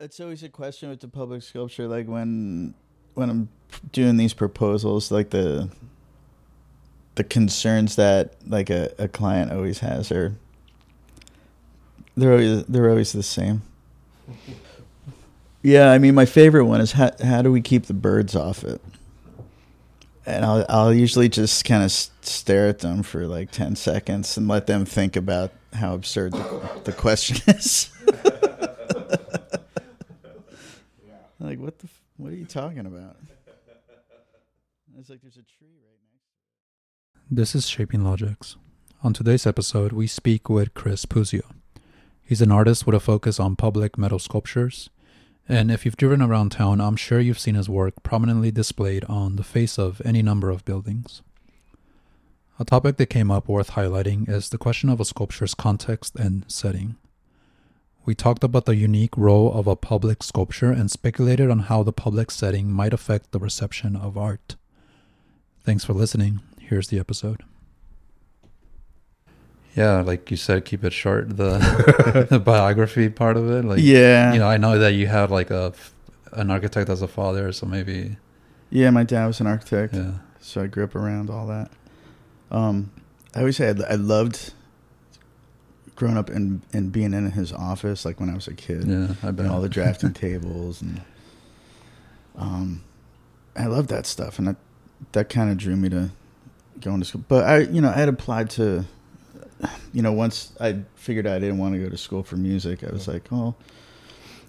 It's always a question with the public sculpture, like when when I'm doing these proposals, like the the concerns that like a, a client always has are they're always they're always the same. Yeah, I mean my favorite one is how how do we keep the birds off it? And I'll I'll usually just kind of stare at them for like 10 seconds and let them think about how absurd the, the question is. like what the f- what are you talking about? It's like there's a tree right next. This is Shaping Logics. On today's episode, we speak with Chris Puzio. He's an artist with a focus on public metal sculptures. And if you've driven around town, I'm sure you've seen his work prominently displayed on the face of any number of buildings. A topic that came up worth highlighting is the question of a sculpture's context and setting. We talked about the unique role of a public sculpture and speculated on how the public setting might affect the reception of art. Thanks for listening. Here's the episode. Yeah, like you said, keep it short. The the biography part of it, like Yeah. you know, I know that you had like a an architect as a father, so maybe Yeah, my dad was an architect, yeah, so I grew up around all that. Um, I always say I, I loved growing up and and being in his office, like when I was a kid, yeah, I bet and all the drafting tables, and um, I love that stuff, and that that kind of drew me to going to school. But I, you know, I had applied to, you know, once I figured out I didn't want to go to school for music, I was like, oh,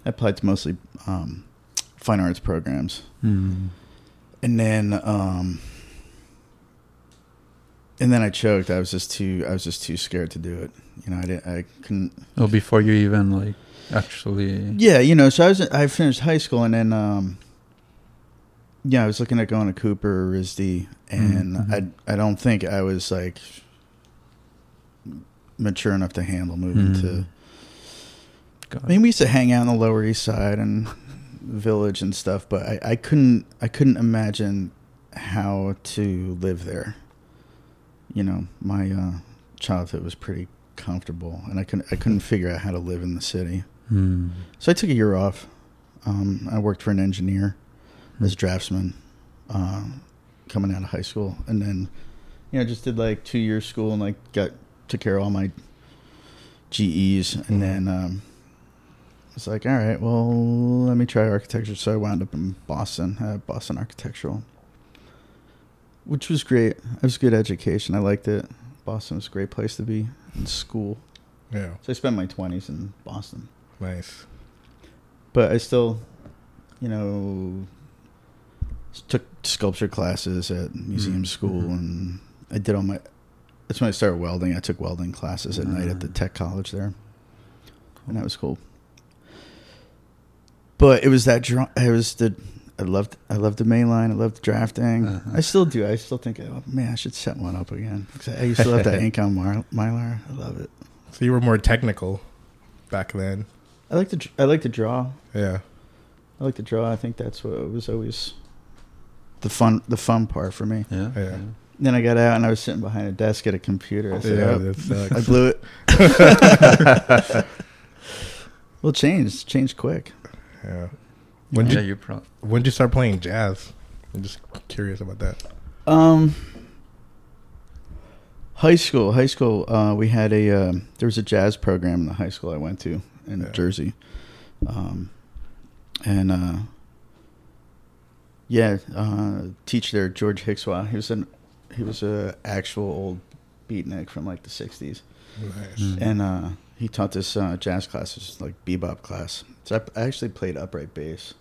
I applied to mostly um, fine arts programs. Hmm. and then um and then I choked. I was just too I was just too scared to do it. You know, I didn't I couldn't Oh, before you even like actually, Yeah, you know, so I was I finished high school and then um yeah, I was looking at going to Cooper or RISD and Mhm. I I don't think I was like mature enough to handle moving Mhm. to God. I mean, we used to hang out on the Lower East Side and Village and stuff, but I, I couldn't I couldn't imagine how to live there. You know, my uh, childhood was pretty comfortable, and I couldn't I couldn't figure out how to live in the city. Hmm. So I took a year off. Um, I worked for an engineer as a draftsman, uh, coming out of high school, and then you know just did like two years school and like got took care of all my GEs, and then um, it's like, all right, well, let me try architecture. So I wound up in Boston, uh, Boston Architectural, which was great. It was good education. I liked it. Boston was a great place to be in school. Yeah, So I spent my twenties in Boston nice. but I still, you know, took sculpture classes at museum Mhm, school, mhm. and I did all my. That's when I started welding. I took welding classes at night at the Ah. tech college there, and that was cool. But it was that draw. I was the. I loved. I loved the main line. I loved drafting. Uh-huh. I still do. I still think, oh man, I should set one up again. I used to love that ink on Mar- mylar. I love it. So you were more technical back then. I like to. I like to draw. Yeah, I like to draw. I think that's what was always the fun the fun part for me. yeah, Yeah. Then I got out and I was sitting behind a desk at a computer. I said, yeah, "Oh, that sucks. I blew it. well, it change Changed quick. yeah. When did yeah, you, you pro- when did you start playing jazz? I'm just curious about that. Um, high school. High school. Uh, we had a um there was a jazz program in the high school I went to in Yeah. Jersey, um, and uh, yeah, uh, teacher there George Hickswa. He was an he was a actual old beatnik from like the '60s. Nice. And uh, he taught this uh, jazz class, it was like bebop class. So I, I actually played upright bass,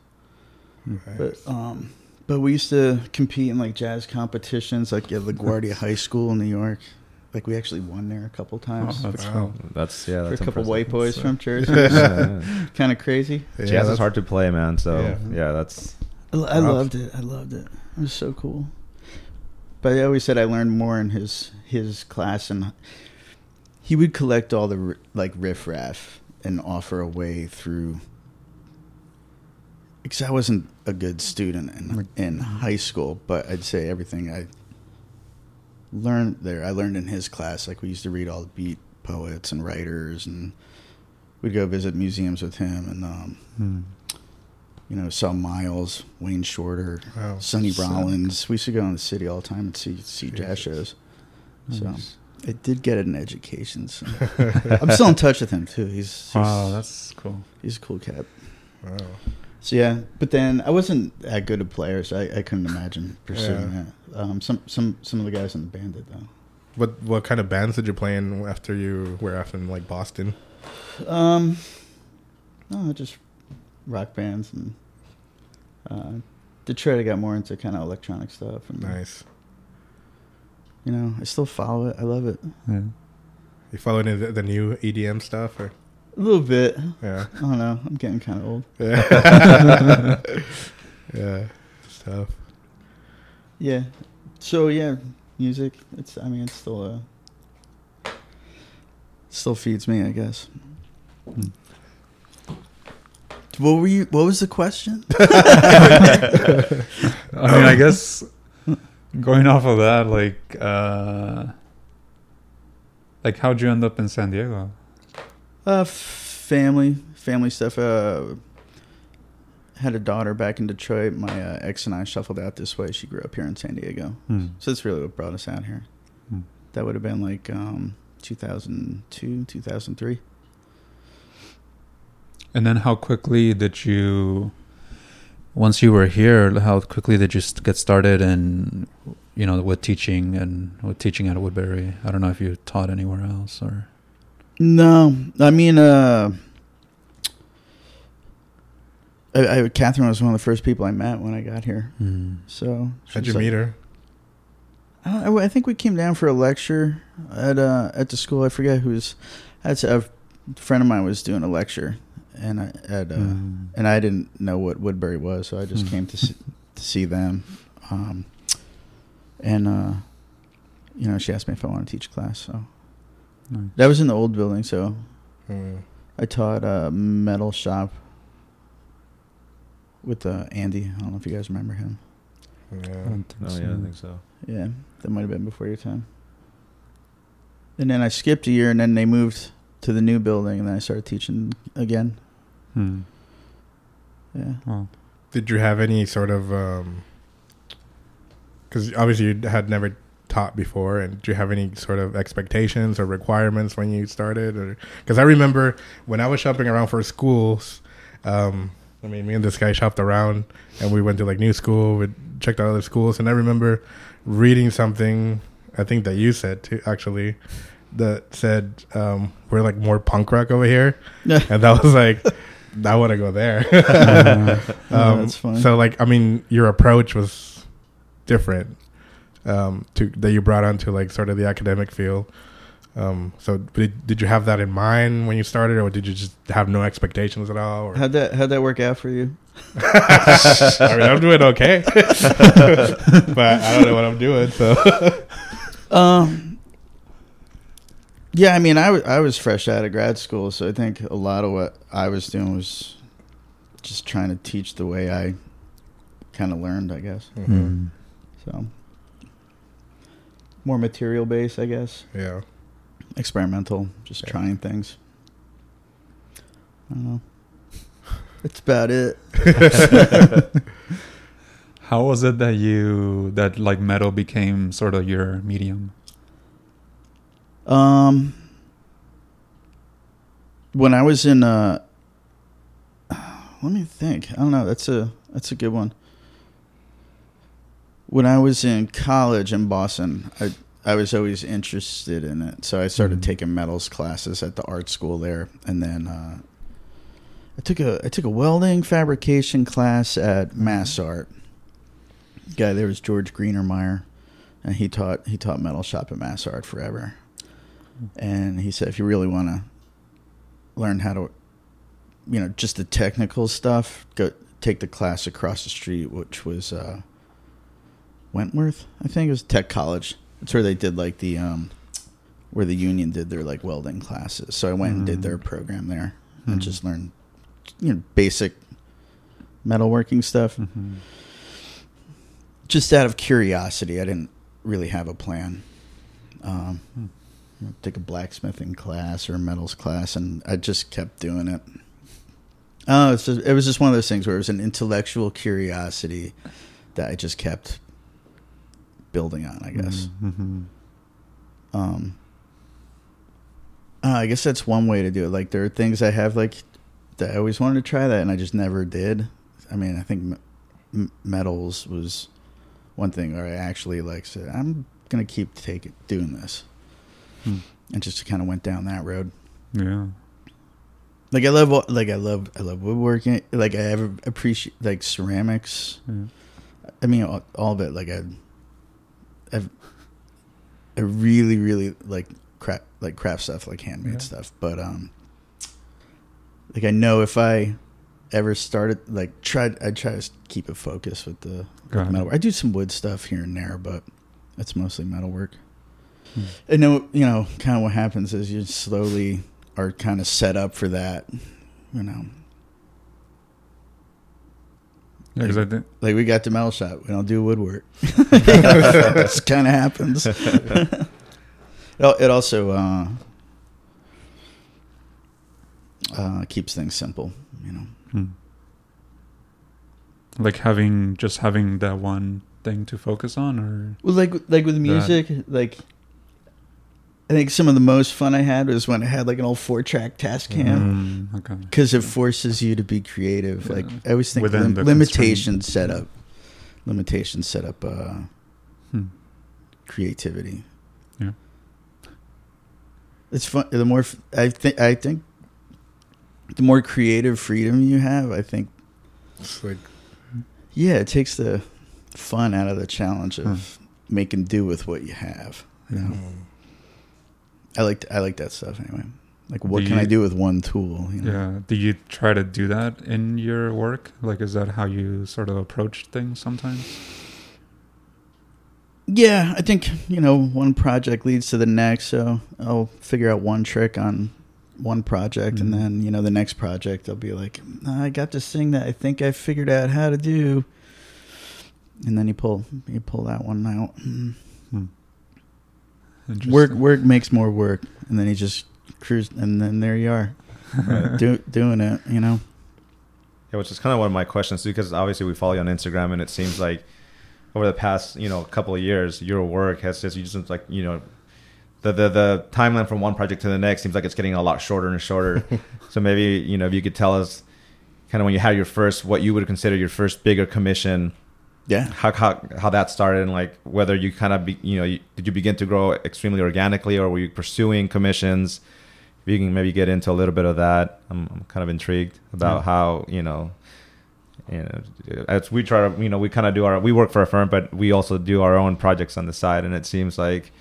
Nice. but um, but we used to compete in like jazz competitions, like at LaGuardia High School in New York. Like we actually won there a couple Oh, times that's Wow. That's yeah. for That's a couple impressive. white boys That's, uh, from Jersey. Yeah. kind of crazy. Yeah, Jazz is hard to play, man. So Yeah. yeah, that's I, I loved it. I loved it. It was so cool. But I always said I learned more in his his class, and he would collect all the like riff raff and offer a way through. Because I wasn't a good student in in high school, but I'd say everything I learned there, I learned in his class. Like we used to read all the beat poets and writers, and we'd go visit museums with him, and um, Hmm. you know, saw Miles, Wayne Shorter, Wow. Sonny. Rollins. We used to go in the city all the time and see see jazz shows. So It did get an education. So. I'm still in touch with him too. He's, he's Wow, that's cool. he's a cool cat. Wow. So yeah, but then I wasn't that good a player, so I, I couldn't imagine pursuing Yeah. that. Um, some some some of the guys in the band did though. What what kind of bands did you play in after you were after in like Boston? Um, no, just rock bands and uh, Detroit. I got more into kind of electronic stuff, and Nice. You know, I still follow it. I love it Yeah. You following the, the new EDM stuff or a little bit. yeah. I don't know. I'm getting kind of old. Yeah. yeah. It's tough. Yeah. So yeah, music. It's. I mean, it's still uh Still feeds me, I guess. Hmm. What were you? What was the question? I mean, I guess going off of that, like, uh, like how'd you end up in San Diego? Uh, family, family stuff. Uh, had a daughter back in Detroit. My uh, ex and I shuffled out this way. She grew up here in San Diego, Hmm. so that's really what brought us out here. Hmm. That would have been like um, 2002, 2003. And then how quickly did you, once you were here, how quickly did you st- get started and you know, with teaching and with teaching at Woodbury? I don't know if you taught anywhere else or. No, I mean, uh, I, I, Catherine was one of the first people I met when I got here. Hmm. So How'd you like- meet her? I, don't, I think we came down for a lecture at uh, at the school. I forget who's. That's a friend of mine was doing a lecture, and I at uh, Hmm. and I didn't know what Woodbury was, so I just Hmm. came to see, to see them. Um, and uh, you know, she asked me if I want to teach class. So Nice. that was in the old building. So Hmm. I taught a metal shop with uh, Andy. I don't know if you guys remember him. I Yeah. don't think Oh so. yeah, I think so. Yeah, that might have been before your time. And then I skipped a year, and then they moved to the new building, and then I started teaching again. Hmm. Yeah. Wow. Did you have any sort of because obviously you had never taught before, and do you have any sort of expectations or requirements when you started? Or because I remember when I was shopping around for schools, um, I mean, me and this guy shopped around, and we went to like new school, we checked out other schools, and I remember reading something. I think that you said too, actually, that said um, we're like more punk rock over here, and that was like. I want to go there. Um, that's funny. So, like, I mean, your approach was different um, to that you brought onto like sort of the academic field. Um, so, did, did you have that in mind when you started, or did you just have no expectations at all? Or? How'd that How'd that work out for you? I mean, I'm doing okay, but I don't know what I'm doing. So, Um. Yeah, I mean, I wa- I was fresh out of grad school, so I think a lot of what I was doing was just trying to teach the way I kind of learned, I guess. Mhm. Hmm. So more material based, I guess. yeah, experimental, just Yeah. trying things. I don't know. That's about it. How was it that you that like metal became sort of your medium? Um, when I was in, uh, let me think. I don't know. That's a that's a good one. When I was in college in Boston, I I was always interested in it, so I started Mhm. taking metals classes at the art school there, and then uh, I took a I took a welding fabrication class at Mass Art. Guy there was George Greenamyer, and he taught he taught metal shop at Mass Art forever. And he said, if you really want to learn how to, you know, just the technical stuff, go take the class across the street, which was uh, Wentworth, I think it was Tech College. It's where they did like the um, where the union did their like welding classes. So I went and did Mm. their program there Mm. and just learned, you know, basic metalworking stuff. Mhm. Just out of curiosity, I didn't really have a plan. Um, Hmm. Take a blacksmithing class or a metals class, and I just kept doing it. Oh, it's just, it was just one of those things where it was an intellectual curiosity that I just kept building on. I guess. Mm-hmm. Um, uh, I guess that's one way to do it. Like there are things I have like that I always wanted to try that, and I just never did. I mean, I think m- m- metals was one thing where I actually like said I'm gonna keep taking doing this, Hmm. and just kind of went down that road. Yeah. Like I love like I love I love woodworking. Like I ever appreciate like ceramics. yeah. I mean all, all of it. Like I, I've, I really really like craft like craft stuff, like handmade Yeah. stuff. But um, like I know if I ever started like tried, I try to keep it focused with the Got metal. I do some wood stuff here and there, but it's mostly metalwork. Hmm. I know you know kind of what happens is you slowly are kind of set up for that. You know, Yeah, I think like we got the metal shop. We don't do woodwork. it kind of happens. it it also uh, uh, keeps things simple. You know. hmm. like having just having that one thing to focus on, or Well, like like with music, like I think some of the most fun I had was when I had like an old four track Tascam Mm, okay. because it forces you to be creative. Yeah. Like I always think Within lim- the limitations set up limitations set up uh, Hmm. creativity. Yeah. It's fun. The more f- I think, I think the more creative freedom you have, I think. It's like Yeah, it takes the fun out of the challenge of making do with what you have. You know? mm, I like I like that stuff anyway. Like, what Do can I do with one tool? You know? Yeah. Do you try to do that in your work? Like, is that how you sort of approach things sometimes? Yeah, I think you know one project leads to the next, so I'll figure out one trick on one project, and Mhm. then you know the next project I'll be like, I got this thing that I think I figured out how to do, and then you pull you pull that one out. Work work makes more work, and then you just cruise, and then there you are, do, doing it. You know. Yeah, which is kind of one of my questions too, because obviously we follow you on Instagram, and it seems like over the past you know couple of years, your work has just you just like you know the the the timeline from one project to the next seems like it's getting a lot shorter and shorter. so maybe you know if you could tell us kind of when you had your first what you would consider your first bigger commission, Yeah. how how how that started, and like whether you kind of be, you know you, did you begin to grow extremely organically, or were you pursuing commissions? If you can maybe get into a little bit of that, I'm, I'm kind of intrigued about Yeah. how you know. You know, as we try to, you know, we kind of do our, we work for a firm, but we also do our own projects on the side. And it seems like,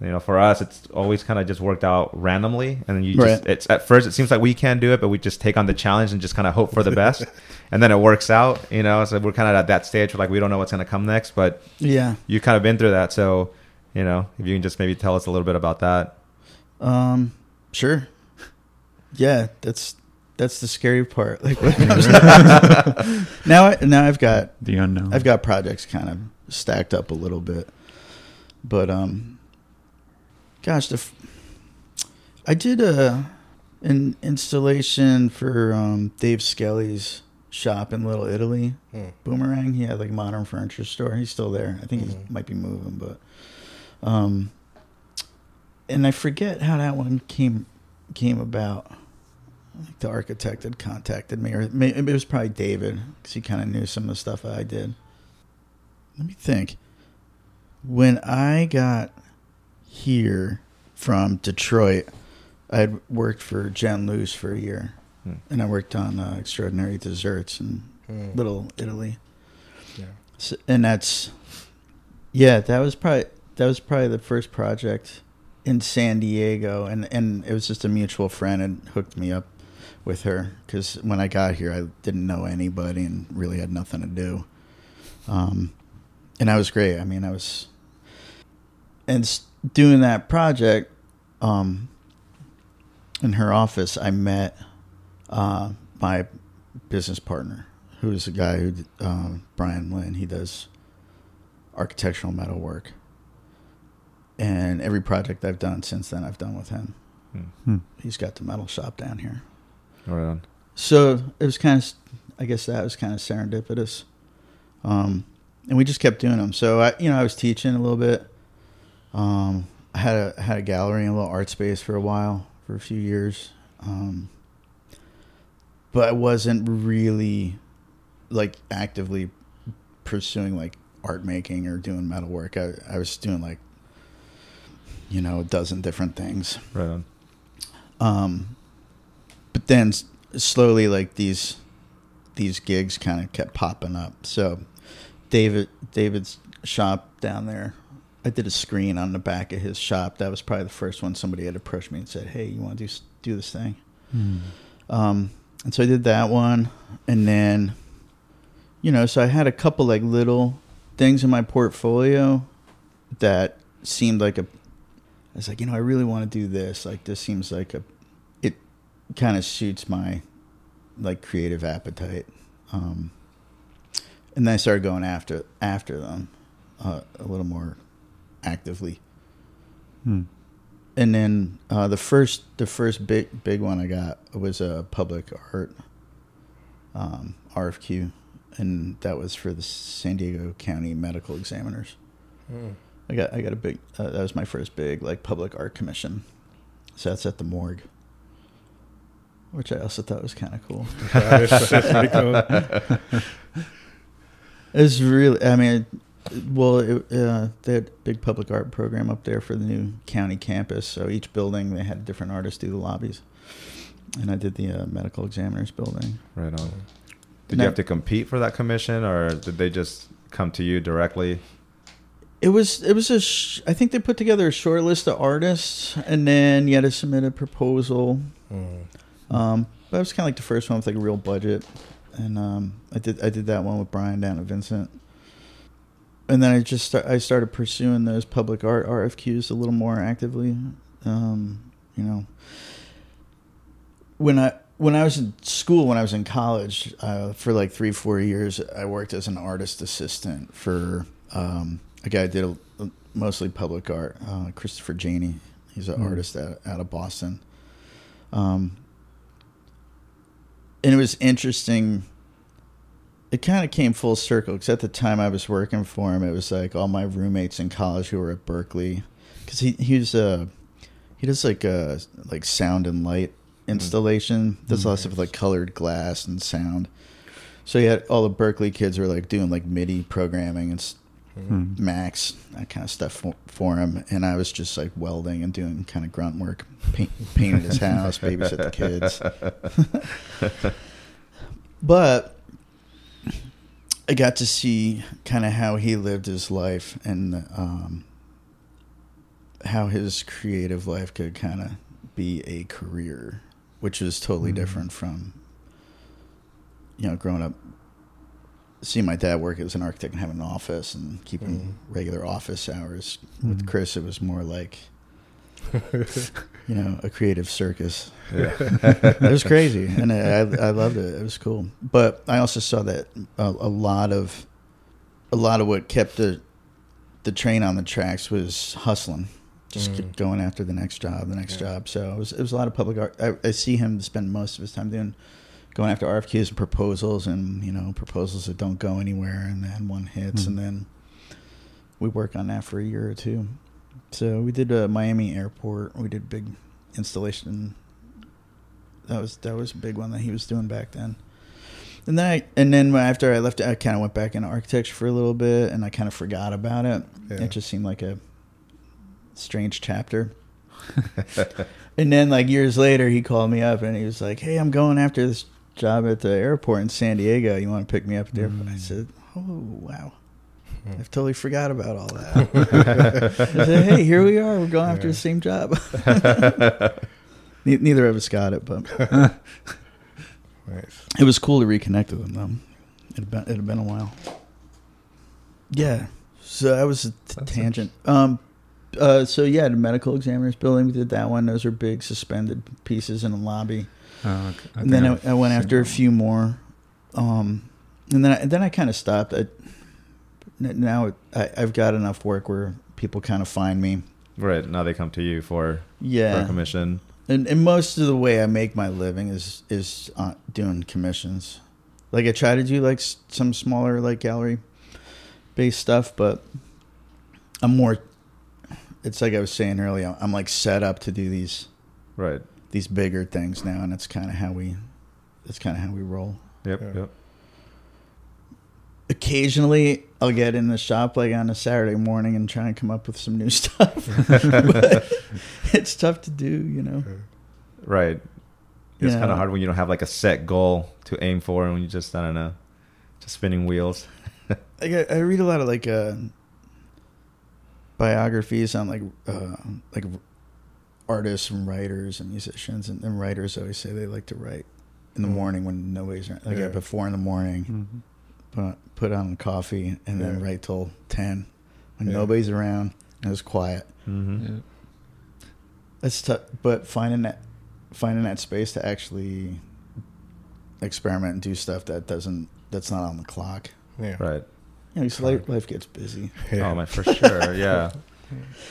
you know, for us, it's always kind of just worked out randomly. And then you just, Right. it's at first, it seems like we can do it, but we just take on the challenge and just kind of hope for the best. and then it works out, you know. So we're kind of at that stage where like we don't know what's going to come next, but Yeah. you kind of been through that. So, you know, if you can just maybe tell us a little bit about that. Um. Sure. Yeah. That's that's the scary part. Like now, I, now I've got the unknown. I've got projects kind of stacked up a little bit, but um, gosh, the f- I did a an installation for um Dave Skelly's shop in Little Italy, mm, Boomerang. He had like a modern furniture store. He's still there. I think he Mhm. might be moving, but um, and I forget how that one came came about. Like the architect had contacted me, or it was probably David because he kind of knew some of the stuff I did. Let me think. When I got here from Detroit, I had worked for Jen Luce for a year, Hmm. and I worked on uh, Extraordinary Desserts in mm, Little Italy. yeah. So, and that's yeah, that was probably that was probably the first project in San Diego, and and it was just a mutual friend and hooked me up with her because when I got here, I didn't know anybody and really had nothing to do. Um, and that was great. I mean, I was and doing that project. Um, in her office, I met uh, my business partner, who's a guy who, um, Brian Lynn, he does architectural metal work. and every project I've done since then, I've done with him. Hmm. Hmm. He's got the metal shop down here. Right on. So it was kind of, I guess that was kind of serendipitous. Um, and we just kept doing them. So I, you know, I was teaching a little bit. Um, I had a had a gallery and a little art space for a while, for a few years. Um, but I wasn't really like actively pursuing like art making or doing metal work. I, I was doing like, you know, a dozen different things. Right on. Um, but then s- slowly, like these these gigs kind of kept popping up. So David David's shop down there, I did a screen on the back of his shop. That was probably the first one somebody had approached me and said, "Hey, you want to do do this thing?" Hmm. Um, and so I did that one, and then, you know, so I had a couple like little things in my portfolio that seemed like a. I was like, you know, I really want to do this. Like, this seems like a. It kind of suits my, like, creative appetite. Um, and then I started going after after them, uh, a little more actively Hmm. and then uh, the first the first big big one I got was a public art um, RFQ, and that was for the San Diego County Medical Examiners. Hmm. I got I got a big uh, that was my first big like public art commission. So that's at the morgue, which I also thought was kind of cool. That is- that's pretty cool. It's really I mean, well, it, uh, they had a big public art program up there for the new county campus. So each building they had different artists do the lobbies, and I did the uh, medical examiners building. Right on. Did you have to compete for that commission, or did they just come to you directly? It was it was a sh- I think they put together a short list of artists, and then you had to submit a proposal. Hmm. Um, but it was kind of like the first one with like a real budget, and um, I did I did that one with Brian down at Vincent, and then I just start, I started pursuing those public art RFQs a little more actively. Um, you know, when I when I was in school, when I was in college, uh, for like three four years, I worked as an artist assistant for um, a guy who did a, mostly public art, uh, Christopher Janney. He's an Hmm. artist out, out of Boston. Um, and it was interesting. It kind of came full circle because at the time I was working for him, it was like all my roommates in college who were at Berklee, because he he was uh he does like uh like sound and light installation. Does lots of like colored glass and sound. So he had all the Berklee kids were like doing like MIDI programming and s- Hmm. Max that kind of stuff for, for him, and I was just like welding and doing kind of grunt work, paint, painted his house, babysit the kids. but I got to see kind of how he lived his life and um, how his creative life could kind of be a career, which was totally Mhm. different from you know growing up. Seeing my dad work as an architect and having an office and keeping Mhm. regular office hours. With Mhm. Chris, it was more like you know a creative circus Yeah. it was crazy, and I, I I loved it. It was cool. But I also saw that a, a lot of a lot of what kept the the train on the tracks was hustling, just Mm. keep going after the next job, the next Yeah. job. So it was it was a lot of public art. I, I see him spend most of his time doing going after RFQs and proposals, and you know proposals that don't go anywhere, and then one hits, Mm. and then we work on that for a year or two. So we did uh, Miami Airport. We did big installation that was that was a big one that he was doing back then. And then I and then after I left, I kind of went back into architecture for a little bit, and I kind of forgot about it. Yeah. It just seemed like a strange chapter. and then like years later, he called me up and he was like, "Hey, I'm going after this job at the airport in San Diego. You want to pick me up there?" the airport?" I Mm. said, "Oh wow." Hmm. I've totally forgot about all that. Said, "Hey, here we are. We're going after the same job." Ne- Neither of us got it, but Nice. it was cool to reconnect with them, though. It had been, it had been a while. Yeah. So that was a t- tangent. Um, uh, so yeah, the medical examiner's building. We did that one. Those are big suspended pieces in the lobby. Oh, okay. I and then I, I went after a few more. Um, and then I, and then I kind of stopped. I, now I, I've got enough work where people kind of find me, Right now they come to you for yeah for a Yeah, commission. and and most of the way I make my living is is uh, doing commissions. Like I try to do like s- some smaller like gallery based stuff, but I'm more. It's like I was saying earlier. I'm like set up to do these Right. these bigger things now, and that's kind of how we. That's kind of how we roll. Yep. Yeah. Yep. Occasionally, I'll get in the shop like on a Saturday morning and try and come up with some new stuff. but it's tough to do, you know. Right. It's Yeah. kind of hard when you don't have like a set goal to aim for, and when you just I don't know, just spinning wheels. Like I, I read a lot of like uh, biographies on like uh, like artists and writers and musicians, and, and writers always say they like to write in the Mm. morning when nobody's around, like Yeah. at four in the morning. Put put on coffee and then right till ten when Yeah. nobody's around and it's quiet. Mm-hmm. That's tough, but finding that finding that space to actually experiment and do stuff that doesn't that's not on the clock. Yeah. Right. You know, 'cause life, life gets busy. Yeah. Oh my, for sure. Yeah.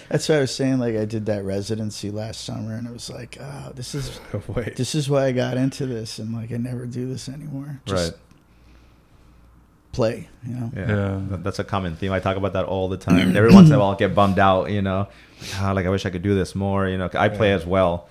That's what I was saying. Like I did that residency last summer, and it was like, oh, this is Wait. this is why I got into this, and like I never do this anymore. Just right. Play, you know. Yeah. Yeah. That's a common theme. I talk about that all the time. Every once in a while, I'll get bummed out. You know, like, ah, like I wish I could do this more. You know, I play Yeah. as well.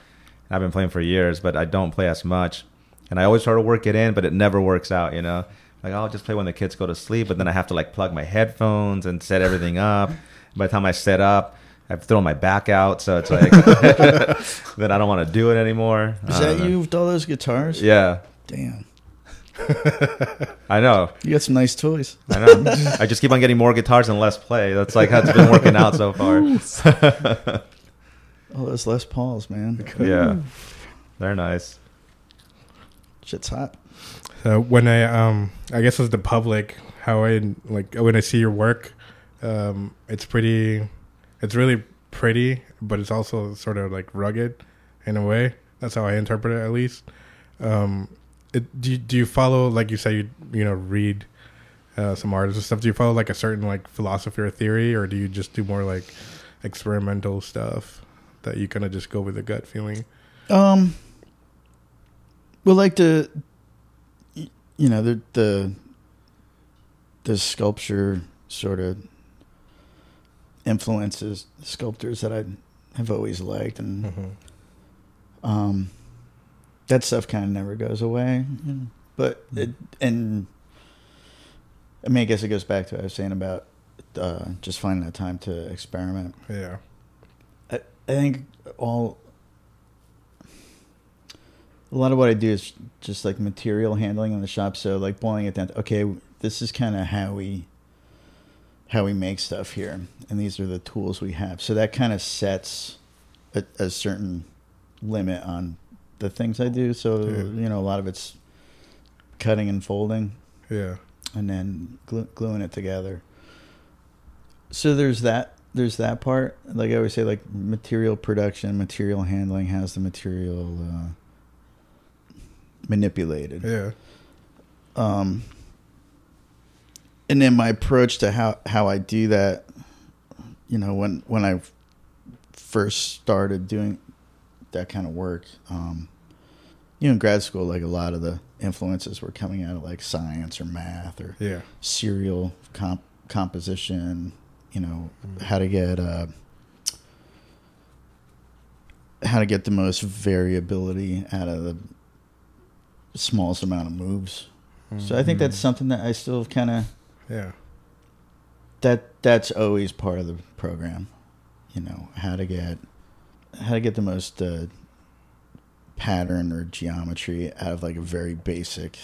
I've been playing for years, but I don't play as much. And I always try to work it in, but it never works out. You know, like I'll just play when the kids go to sleep, but then I have to like plug my headphones and set everything up. By the time I set up, I've thrown my back out, so it's like then I don't want to do it anymore. Is that know. you with all those guitars? Yeah, Damn, I know. you got some nice toys. I know. I just keep on getting more guitars and less play. That's like how it's been working out so far. All those Les Pauls, man. yeah, they're nice. Shit's hot. So when I um I guess as the public, how I like when I see your work, um it's pretty it's really pretty, but it's also sort of like rugged in a way. That's how I interpret it at least. Um it, do you, do you follow like you say you you know read uh, some artists and stuff? Do you follow like a certain like philosophy or theory, or do you just do more like experimental stuff that you kind of just go with the gut feeling? Um, well, like the, you know, the the the sculpture sort of influences sculptors that I have always liked, and Mm-hmm. um, that stuff kind of never goes away. You know? But it and I mean, I guess it goes back to what I was saying about uh, just finding the time to experiment. Yeah. I, I think all a lot of what I do is just like material handling in the shop. So like boiling it down. To, okay, this is kind of how we how we make stuff here, and these are the tools we have. So that kind of sets a, a certain limit on the things I do. So Yeah. you know, a lot of it's cutting and folding Yeah. and then glue, gluing it together. So there's that. There's that part. Like I always say, like material production, material handling has the material uh, manipulated. Yeah. Um, and then my approach to how how I do that, you know, when when I first started doing that kind of work, um, you know, in grad school, like a lot of the influences were coming out of like science or math or Yeah. serial comp- composition, you know, how to get uh, how to get the most variability out of the smallest amount of moves. So I think that's something that I still kind of Yeah. that that's always part of the program. You know, how to get how to get the most uh, pattern or geometry out of like a very basic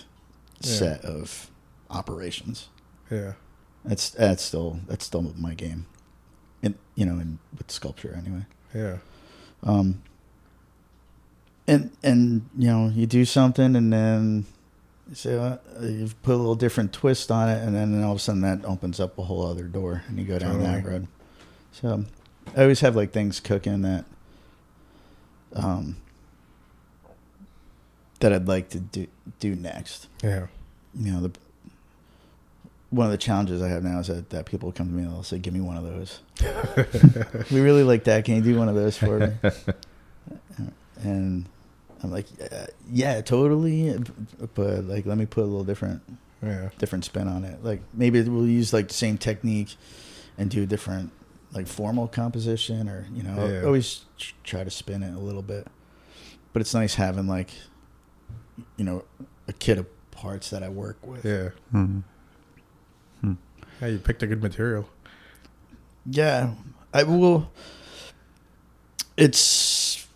Yeah. set of operations. Yeah. That's that's still that's still my game. In you know, in with sculpture anyway. Yeah. Um and and you know, you do something and then you say uh, you put a little different twist on it and then all of a sudden that opens up a whole other door and you go down that road. So I always have like things cooking that um that I'd like to do do next Yeah. you know the one of the challenges I have now is that, that people come to me and they'll say, "Give me one of those." we really like that. Can you do one of those for me? and I'm like, yeah, yeah, totally. But like, let me put a little different Yeah. different spin on it. Like maybe we'll use like the same technique and do a different like formal composition, or you know, Yeah. always try to spin it a little bit. But it's nice having like, you know, a kit of parts that I work with. Yeah. Mhm. Yeah, you picked a good material. Yeah, I will. It's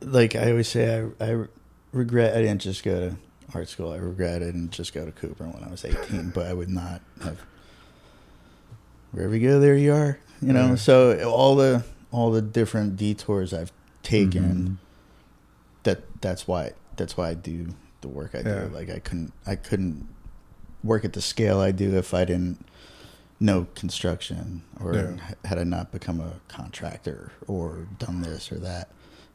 like I always say. I I regret I didn't just go to art school. I regret I didn't just go to Cooper when I was eighteen. but I would not have. Wherever you go, there you are. You know. Yeah. So all the all the different detours I've taken. Mhm. That that's why that's why I do the work I Yeah. do. Like I couldn't I couldn't work at the scale I do if I didn't know construction or Yeah. had I not become a contractor or done this or that.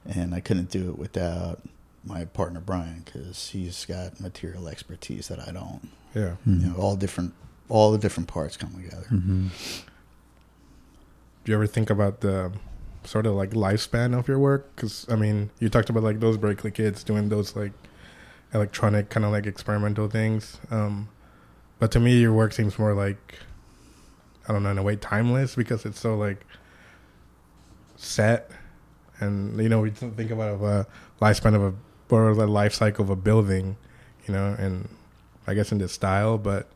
And I couldn't do it without my partner Brian because he's got material expertise that I don't. Yeah. You know, all different all the different parts come together. Mhm. Do you ever think about the sort of like lifespan of your work? Because I mean, you talked about like those Berklee kids doing those like electronic kind of like experimental things. Um, but to me, your work seems more like I don't know in a way timeless because it's so like set, and you know we don't think about a lifespan of a or the life cycle of a building, you know, and I guess in this style, but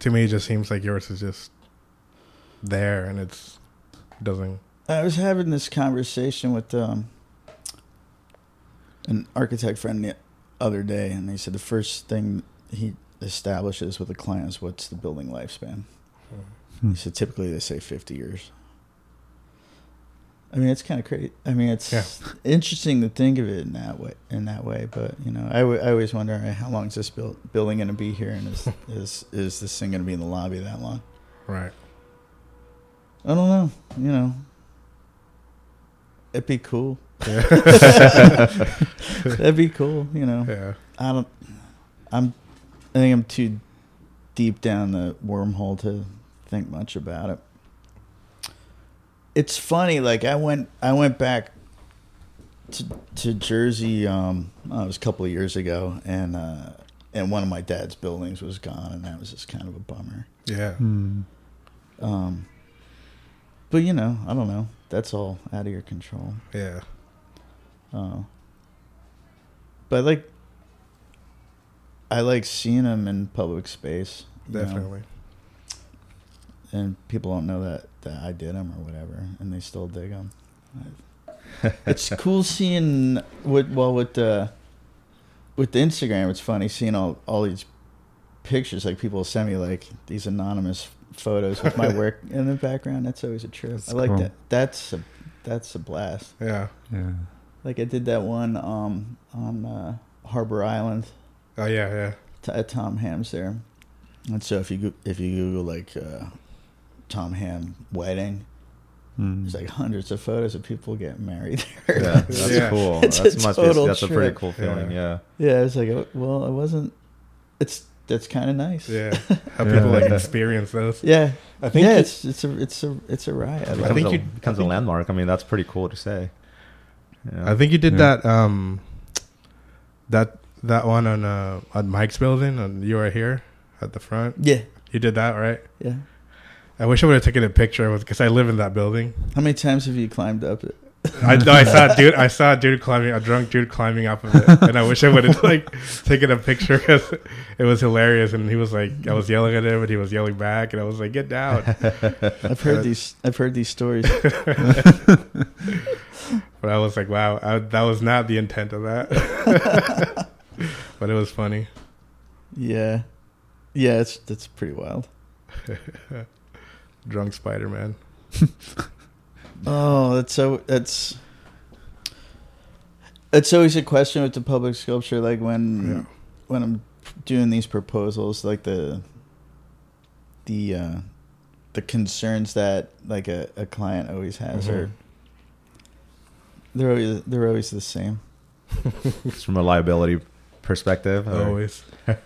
to me, it just seems like yours is just there and it's doesn't I was having this conversation with um, an architect friend other day, and he said the first thing he establishes with a client is what's the building lifespan. Hmm. He said typically they say 50 years. I mean, it's kind of crazy. I mean, it's Yeah. interesting to think of it in that way. In that way, but you know, I, w- I always wonder right, how long is this build, building going to be here, and is is is this thing going to be in the lobby that long? right. I don't know. You know, it'd be cool. Yeah. That'd be cool. You know, yeah. I don't. I'm. I think I'm too deep down the wormhole to think much about it. It's funny. Like I went. I went back to to Jersey. Um, oh, it was a couple of years ago, and uh, and one of my dad's buildings was gone, and that was just kind of a bummer. Yeah. Hmm. Um, but you know, I don't know. That's all out of your control. Yeah. Uh, but I like I like seeing them in public space. you know, Definitely. and people don't know that that I did them or whatever, and they still dig them. it's cool seeing with well with the with the Instagram. It's funny seeing all all these pictures. Like people send me like these anonymous photos with my work in the background. That's always a trip. That's I like cool. that. That's a that's a blast. Yeah. Yeah. Like I did that one um, on uh, Harbor Island Oh yeah, yeah. t- at Tom Ham's there. And so if you go- if you Google like uh, Tom Ham wedding, Hmm. there's like hundreds of photos of people getting married there. Yeah, that's Yeah. cool. It's a That's must be. total That's a pretty cool feeling. Yeah. yeah, I was like, oh, well, it wasn't. It's that's kind of nice. Yeah. How people like experience those. yeah, I think yeah. you- It's it's a it's a it's a riot. I I think becomes, you- a, becomes I think- a landmark. I mean, that's pretty cool to say. Yeah. I think you did Yeah. that um that that one on uh on Mike's building and you were here at the front. yeah, You did that, right? yeah. I wish I would have taken a picture of because I live in that building. How many times have you climbed up it? I, no, I saw a dude. I saw a dude climbing, a drunk dude climbing up of it, and I wish I would have like taken a picture because it was hilarious. And he was like, I was yelling at him, and he was yelling back, and I was like, "Get down!" I've heard these. I've heard these stories. But I was like, "Wow, I, that was not the intent of that." but it was funny. Yeah, yeah. It's that's pretty wild. Drunk Spider Man. Oh, that's so that's it's always a question with the public sculpture. Like when Yeah. when I'm doing these proposals, like the the uh, the concerns that like a, a client always has are Mhm. they're always they're always the same. Just from a liability perspective. Always.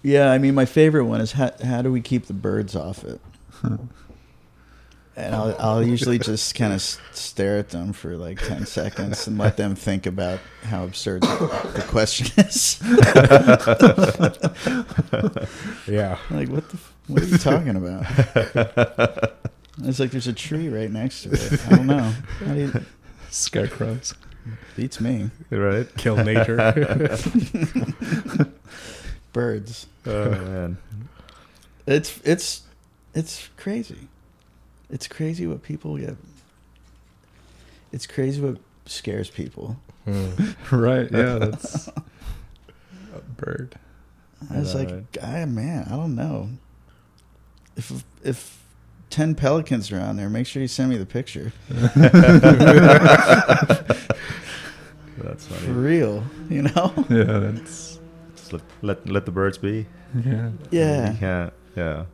Yeah, I mean, my favorite one is how how do we keep the birds off it? And I'll, I'll usually just kind of stare at them for like 10 seconds and let them think about how absurd the question is. Yeah. like, what the, f- what are you talking about? It's like there's a tree right next to it. I don't know. How do you, Scarecrows. beats me. right? Kill nature. Birds. Oh man. It's, it's, it's crazy. It's crazy what people get. It's crazy what scares people. Hmm. right. Yeah. That's a bird. I was know, like, right? I man, I don't know. If if ten pelicans are on there, make sure you send me the picture That's funny. for real. You know? Yeah. That's. Just let, let let the birds be. Yeah. Yeah, You can't. Yeah.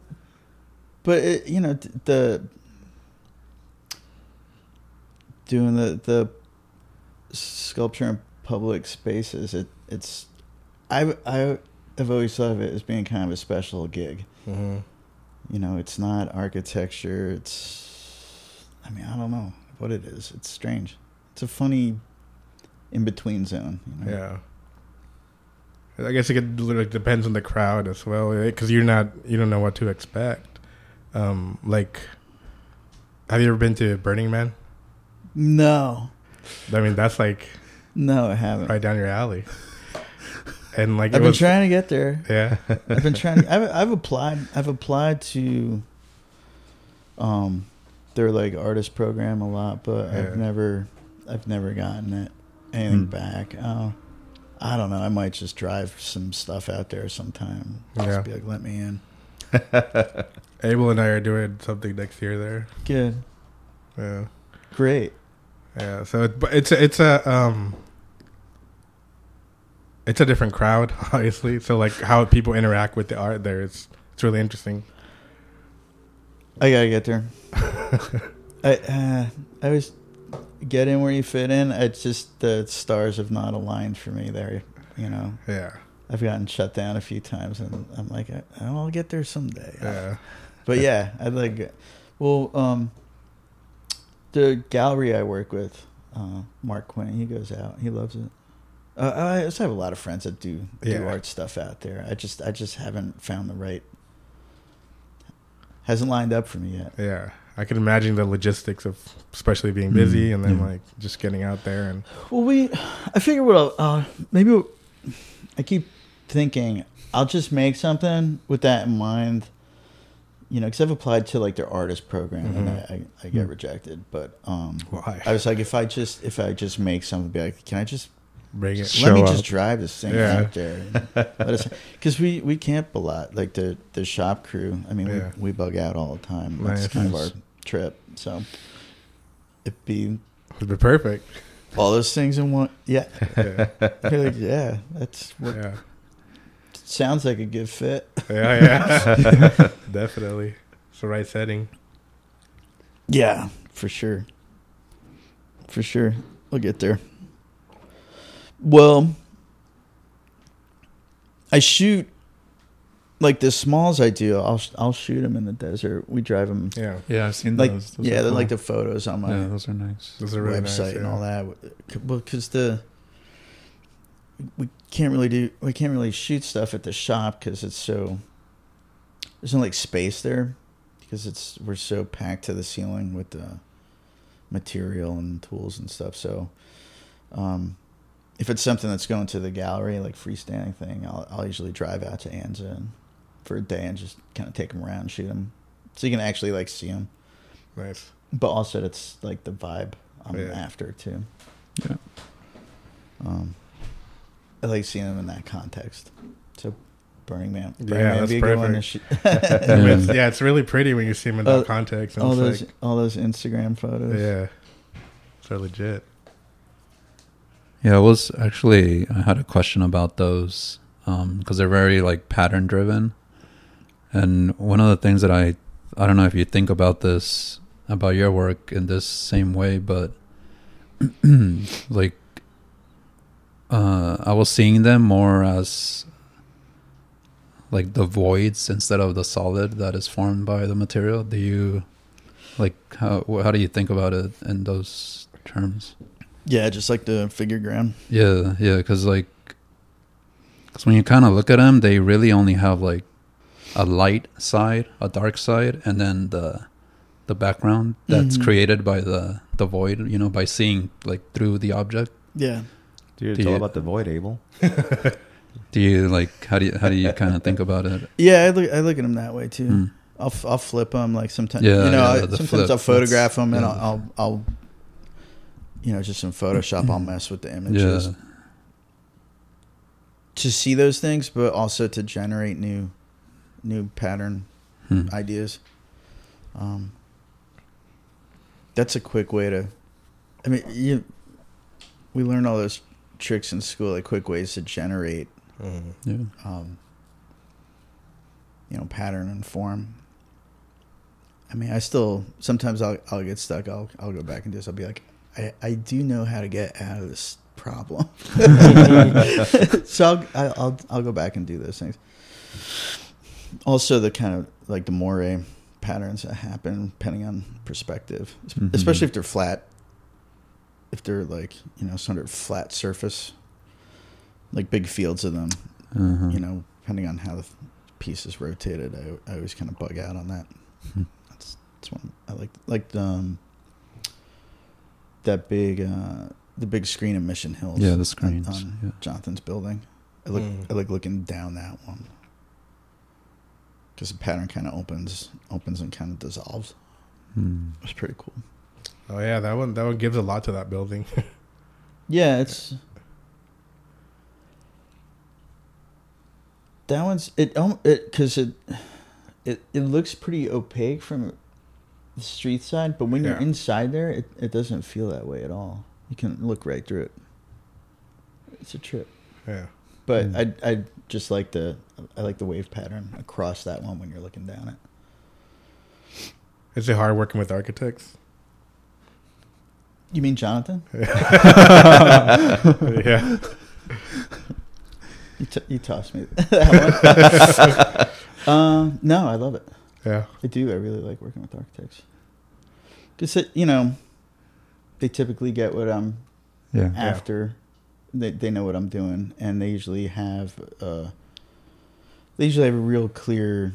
but it, you know the doing the the sculpture in public spaces. It it's I I have always thought of it as being kind of a special gig. Mhm. You know, it's not architecture. It's, I mean, I don't know what it is. It's strange. It's a funny in between zone. You know? Yeah. I guess it could, like, depends on the crowd as well, because you're not you don't know what to expect. Um, like, have you ever been to Burning Man? No, I mean, that's like no, I haven't. right down your alley. And like, I've been was, trying to get there. yeah, I've been trying. To, I've I've applied. I've applied to, um, their like artist program a lot, but Yeah. I've never, I've never gotten it anything Hmm. back. Uh, I don't know. I might just drive some stuff out there sometime. Just Yeah. be like, let me in. Abel and I are doing something next year there. Good. Yeah, Great. Yeah. So it, but it's a, it's a um, it's a different crowd, obviously. So like how people interact with the art there, it's it's really interesting. I gotta get there. I uh, I always get in where you fit in. It's just the stars have not aligned for me there. You know, Yeah, I've gotten shut down a few times, and I'm like, I, I'll get there someday. yeah, But yeah, I'd like. Well, um, the gallery I work with, uh, Mark Quinn, he goes out. He loves it. Uh, I just have a lot of friends that do do Yeah. art stuff out there. I just I just haven't found the right. Hasn't lined up for me yet. yeah. I can imagine the logistics of especially being busy Mm, and then yeah. like just getting out there and Well, we, I figure what I'll, uh, maybe I keep thinking I'll just make something with that in mind. You know, because I've applied to like their artist program and I, I, I get Mm. rejected. But um, why I was like, if I just if I just make something, be like, can I just bring it. Let me up. just drive this thing Yeah. out there? Because we we camp a lot, like the the shop crew. I mean, Yeah. we, we bug out all the time. That's Nice. kind of our trip. So it'd be It'd be perfect. all those things in one. Yeah, Yeah, like, yeah, that's what yeah, sounds like a good fit. yeah, yeah. Definitely, it's the right setting. Yeah, for sure. For sure. We'll get there. Well, I shoot like the smalls I do. I'll I'll shoot them in the desert. We drive them Yeah, Yeah, I've seen like those. Those yeah, they're cool. like the photos on my yeah, those are nice. those are really website nice. and all that. Well, because the we can't really do we can't really shoot stuff at the shop because it's so there's no like space there because it's we're so packed to the ceiling with the material and tools and stuff. So, um, if it's something that's going to the gallery like freestanding thing, I'll I'll usually drive out to Anza and, for a day and just kind of take them around, shoot them, so you can actually like see them. Nice. But also, it's like the vibe I'm Yeah. after too. Yeah. Um, I like seeing them in that context. So, Burning Man, Yeah, Man that's be one to perfect. shoot. It's, yeah, it's really pretty when you see them in that Uh, context. All those, like, all those Instagram photos. yeah, it's so legit. Yeah, I was actually I had a question about those because they're very like pattern driven, and one of the things that I I don't know if you think about this about your work in this same way, but like uh, I was seeing them more as like the voids instead of the solid that is formed by the material? Do you like how how do you think about it in those terms? Yeah, just like the figure-ground. Yeah, yeah, because like, cause when you kind of look at them, they really only have like a light side, a dark side, and then the the background that's Mhm. created by the the void. You know, by seeing like through the object. Yeah. Dude, it's Do all you- about the void, Abel. Do you like how do you how do you kind of think about it? Yeah, I look, I look at them that way too. Mm. I'll f- I'll flip them like sometimes. Yeah, you know, yeah, I, sometimes flip, I'll photograph them and yeah. I'll, I'll I'll you know just in Photoshop I'll mess with the images Yeah, to see those things, but also to generate new new pattern Hmm. ideas. Um, that's a quick way to. I mean, you. We learn all those tricks in school, like quick ways to generate, Mhm. yeah. um, you know, pattern and form. I mean, I still sometimes I'll I'll get stuck. I'll I'll go back and do this. I'll be like, I I do know how to get out of this problem. so I'll, I'll I'll go back and do those things. Also, the kind of like the moire patterns that happen depending on perspective, es- Mhm. especially if they're flat. If they're like you know sort of flat surface, like big fields of them, Uh-huh. you know, depending on how the piece is rotated, I, I always kind of bug out on that. Hmm. That's that's one I like. Like um, that big uh, the big screen in Mission Hills. Yeah, the screens. on yeah. Jonathan's building. I look Mm. I like looking down that one because the pattern kind of opens opens and kind of dissolves. Hmm. It's pretty cool. Oh yeah, that one that one gives a lot to that building. Yeah, it's that one's it um it because it it it looks pretty opaque from the street side, but when you're inside there, it it doesn't feel that way at all. You can look right through it. It's a trip, yeah. but Mm. I I just like the I like the wave pattern across that one when you're looking down it. Is it hard working with architects? You mean Jonathan? yeah. You, t- you tossed me that one. um, no, I love it. Yeah. I do. I really like working with architects because you know they typically get what I'm Yeah. after. They they know what I'm doing, and they usually have uh, they usually have a real clear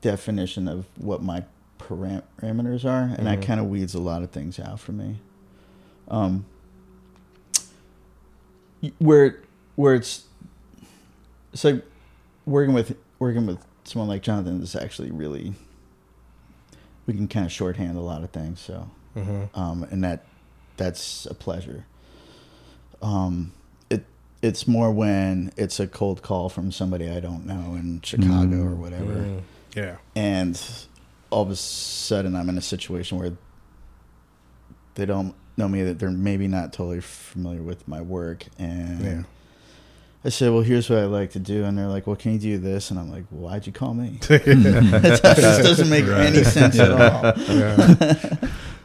definition of what my param- parameters are, and that Mhm. kind of weeds a lot of things out for me. Um, where where it's it's like working with working with someone like Jonathan is actually really we can kind of shorthand a lot of things. So hmm um, and that that's a pleasure. Um, it it's more when it's a cold call from somebody I don't know in Chicago Mm. or whatever, Mm. Yeah. and all of a sudden I'm in a situation where they don't know me that they're maybe not totally familiar with my work, and Yeah. I said, "Well, here's what I like to do," and they're like, "Well, can you do this?" And I'm like, "Why'd you call me?" it just doesn't make Right. any sense at all. Yeah.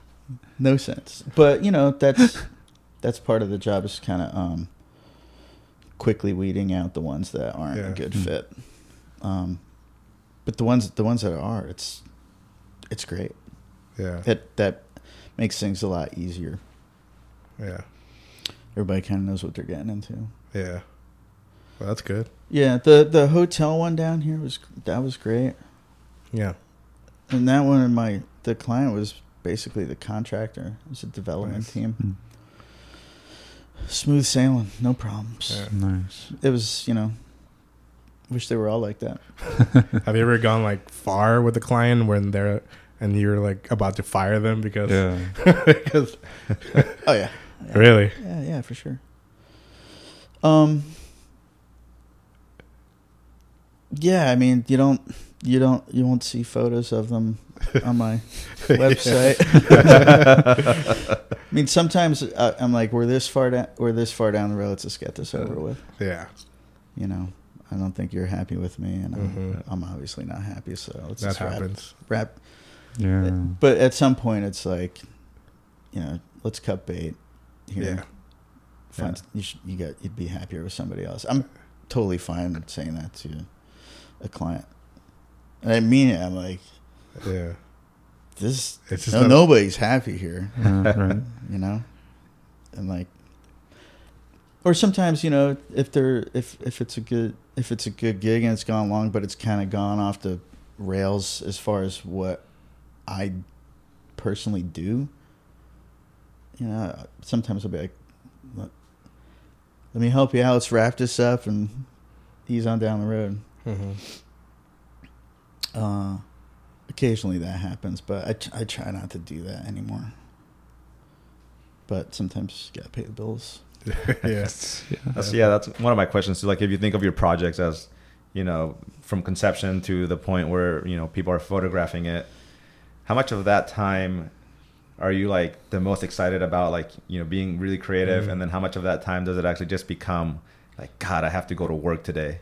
no sense. But you know, that's that's part of the job is kind of um, quickly weeding out the ones that aren't Yeah. a good Mm. fit. Um, but the ones the ones that are, it's it's great. Yeah. That that makes things a lot easier. Yeah. Everybody kind of knows what they're getting into. Yeah. Well, that's good. Yeah, the the hotel one down here was that was great, Yeah. and that one my the client was basically the contractor. It was a development Nice. team. Mm. Smooth sailing, no problems. Yeah. Nice. It was, you know, wish they were all like that. Have you ever gone like far with a client when they're and you're like about to fire them because Yeah. because Oh yeah, yeah. really yeah, yeah, for sure. Um, yeah, I mean, you don't, you don't, you won't see photos of them on my website. I mean, sometimes uh, I'm like, we're this far down, we're this far down the road. Let's just get this over with. yeah You know, I don't think you're happy with me, and I'm, Mhm. I'm obviously not happy. So let's that just wrap, happens wrap Yeah. But at some point, it's like, you know, let's cut bait here. yeah Find you should you got you'd be happier with somebody else. I'm totally fine with saying that to a client. And I mean it. I'm like, Yeah. this. It's just no, not- nobody's happy here. Yeah, right. you know and like or sometimes you know if they're if if it's a good if it's a good gig and it's gone long but it's kind of gone off the rails as far as what i personally do you know sometimes i'll be like let, let me help you out. Let's wrap this up and ease on down the road. Mhm. uh occasionally that happens but I, t- I try not to do that anymore. But sometimes you gotta pay the bills yeah. Yeah. That's, yeah, that's one of my questions. too. like, if you think of your projects as, you know, from conception to the point where you know people are photographing it, how much of that time are you like the most excited about, like you know, being really creative, Mhm. and then how much of that time does it actually just become like, God, I have to go to work today,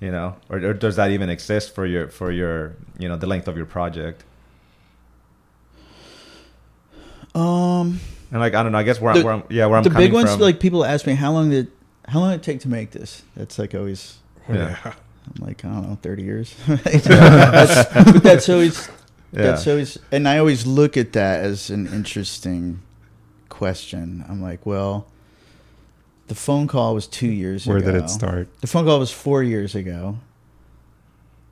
you know, or, or does that even exist for your for your you know the length of your project? um And like, I don't know, I guess where, The- I'm, where I'm, yeah, where I'm the coming big ones from, like people ask me how long did how long did it take to make this? That's like always Yeah. i'm like i don't know 30 years. That's, but that's always yeah, that's always and i always look at that as an interesting question. I'm like well the phone call was two years Where ago Where did it start? the phone call was four years ago.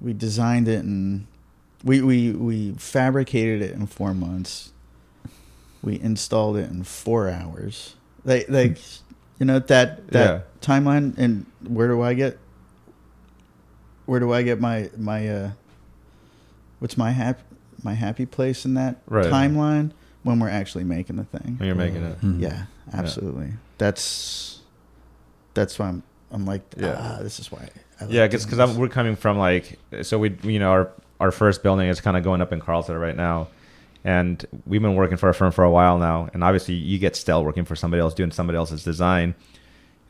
We designed it and we we we fabricated it in four months we installed it in four hours like like you know that that Yeah. timeline and where do i get where do i get my my uh what's my happy my happy place in that Right. timeline when we're actually making the thing when you're making it. Mhm. yeah absolutely that's that's why i'm i'm like Yeah. ah, this is why I like Yeah, because because we're coming from like so we you know our our first building is kind of going up in Carlsbad right now, and we've been working for a firm for a while now, and obviously you get stale working for somebody else doing somebody else's design,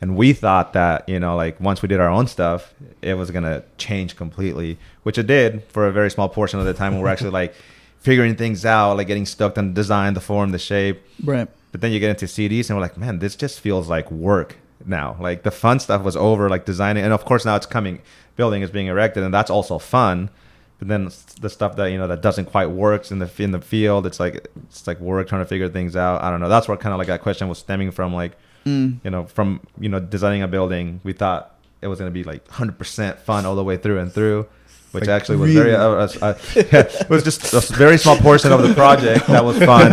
and we thought that you know like once we did our own stuff, it was gonna change completely, which it did for a very small portion of the time when we're actually like figuring things out, like getting stuck on the design, the form, the shape. right But then you get into CDs and we're like, man, this just feels like work now. Like the fun stuff was over, like designing, and of course now it's coming, building is being erected, and that's also fun. But then the stuff that you know that doesn't quite works in the in the field, it's like it's like work trying to figure things out. I don't know. That's where kind of like that question was stemming from. Like mm. you know, from you know designing a building, we thought it was going to be like 100% fun all the way through and through. Which Like, actually was very, uh, uh, uh, it was just a very small portion of the project that was fun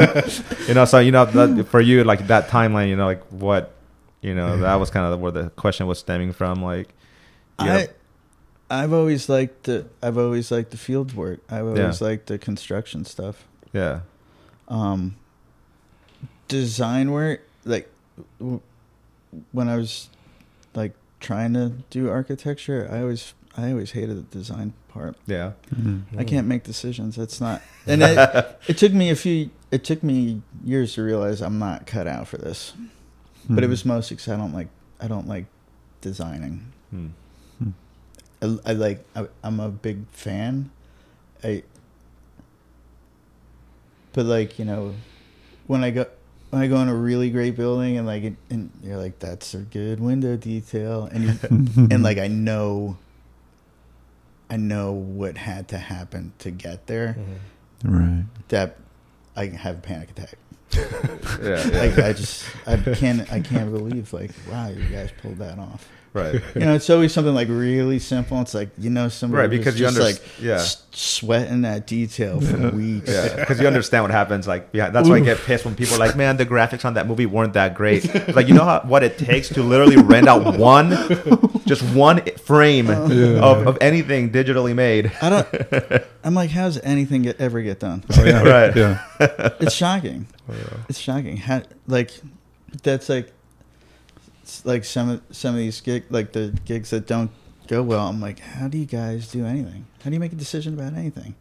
you know so you know that for you like that timeline you know like what you know that was kind of where the question was stemming from like know, I I've always liked the I've always liked the field work. I've always liked the construction stuff. yeah Um, design work, like w- when I was like trying to do architecture, I always I always hated the design part. yeah Mhm. I can't make decisions. That's not. And it, it took me a few. It took me years to realize I'm not cut out for this. But it Mhm. was mostly because I don't like I don't like designing. Hmm. I, I like I, I'm a big fan. I but like you know when I go when I go in a really great building and like it, and you're like that's a good window detail and you, and like I know I know what had to happen to get there mm-hmm. right. that I have a panic attack. yeah, Like yeah. I just I can't I can't believe like wow you guys pulled that off. Right You know, it's always something like really simple. It's like you know somebody right because you just understand like yeah s- sweating that detail for weeks. yeah because you understand what happens like yeah that's why i get pissed when people are like man the graphics on that movie weren't that great like you know how, what it takes to literally rent out one just one frame of, of anything digitally made I don't. I'm like, how's anything get, ever get done? Oh, yeah. Right. Yeah. It's shocking. It's shocking. How, like that's like like some of some of these gig like the gigs that don't go well. I'm like, how do you guys do anything? How do you make a decision about anything?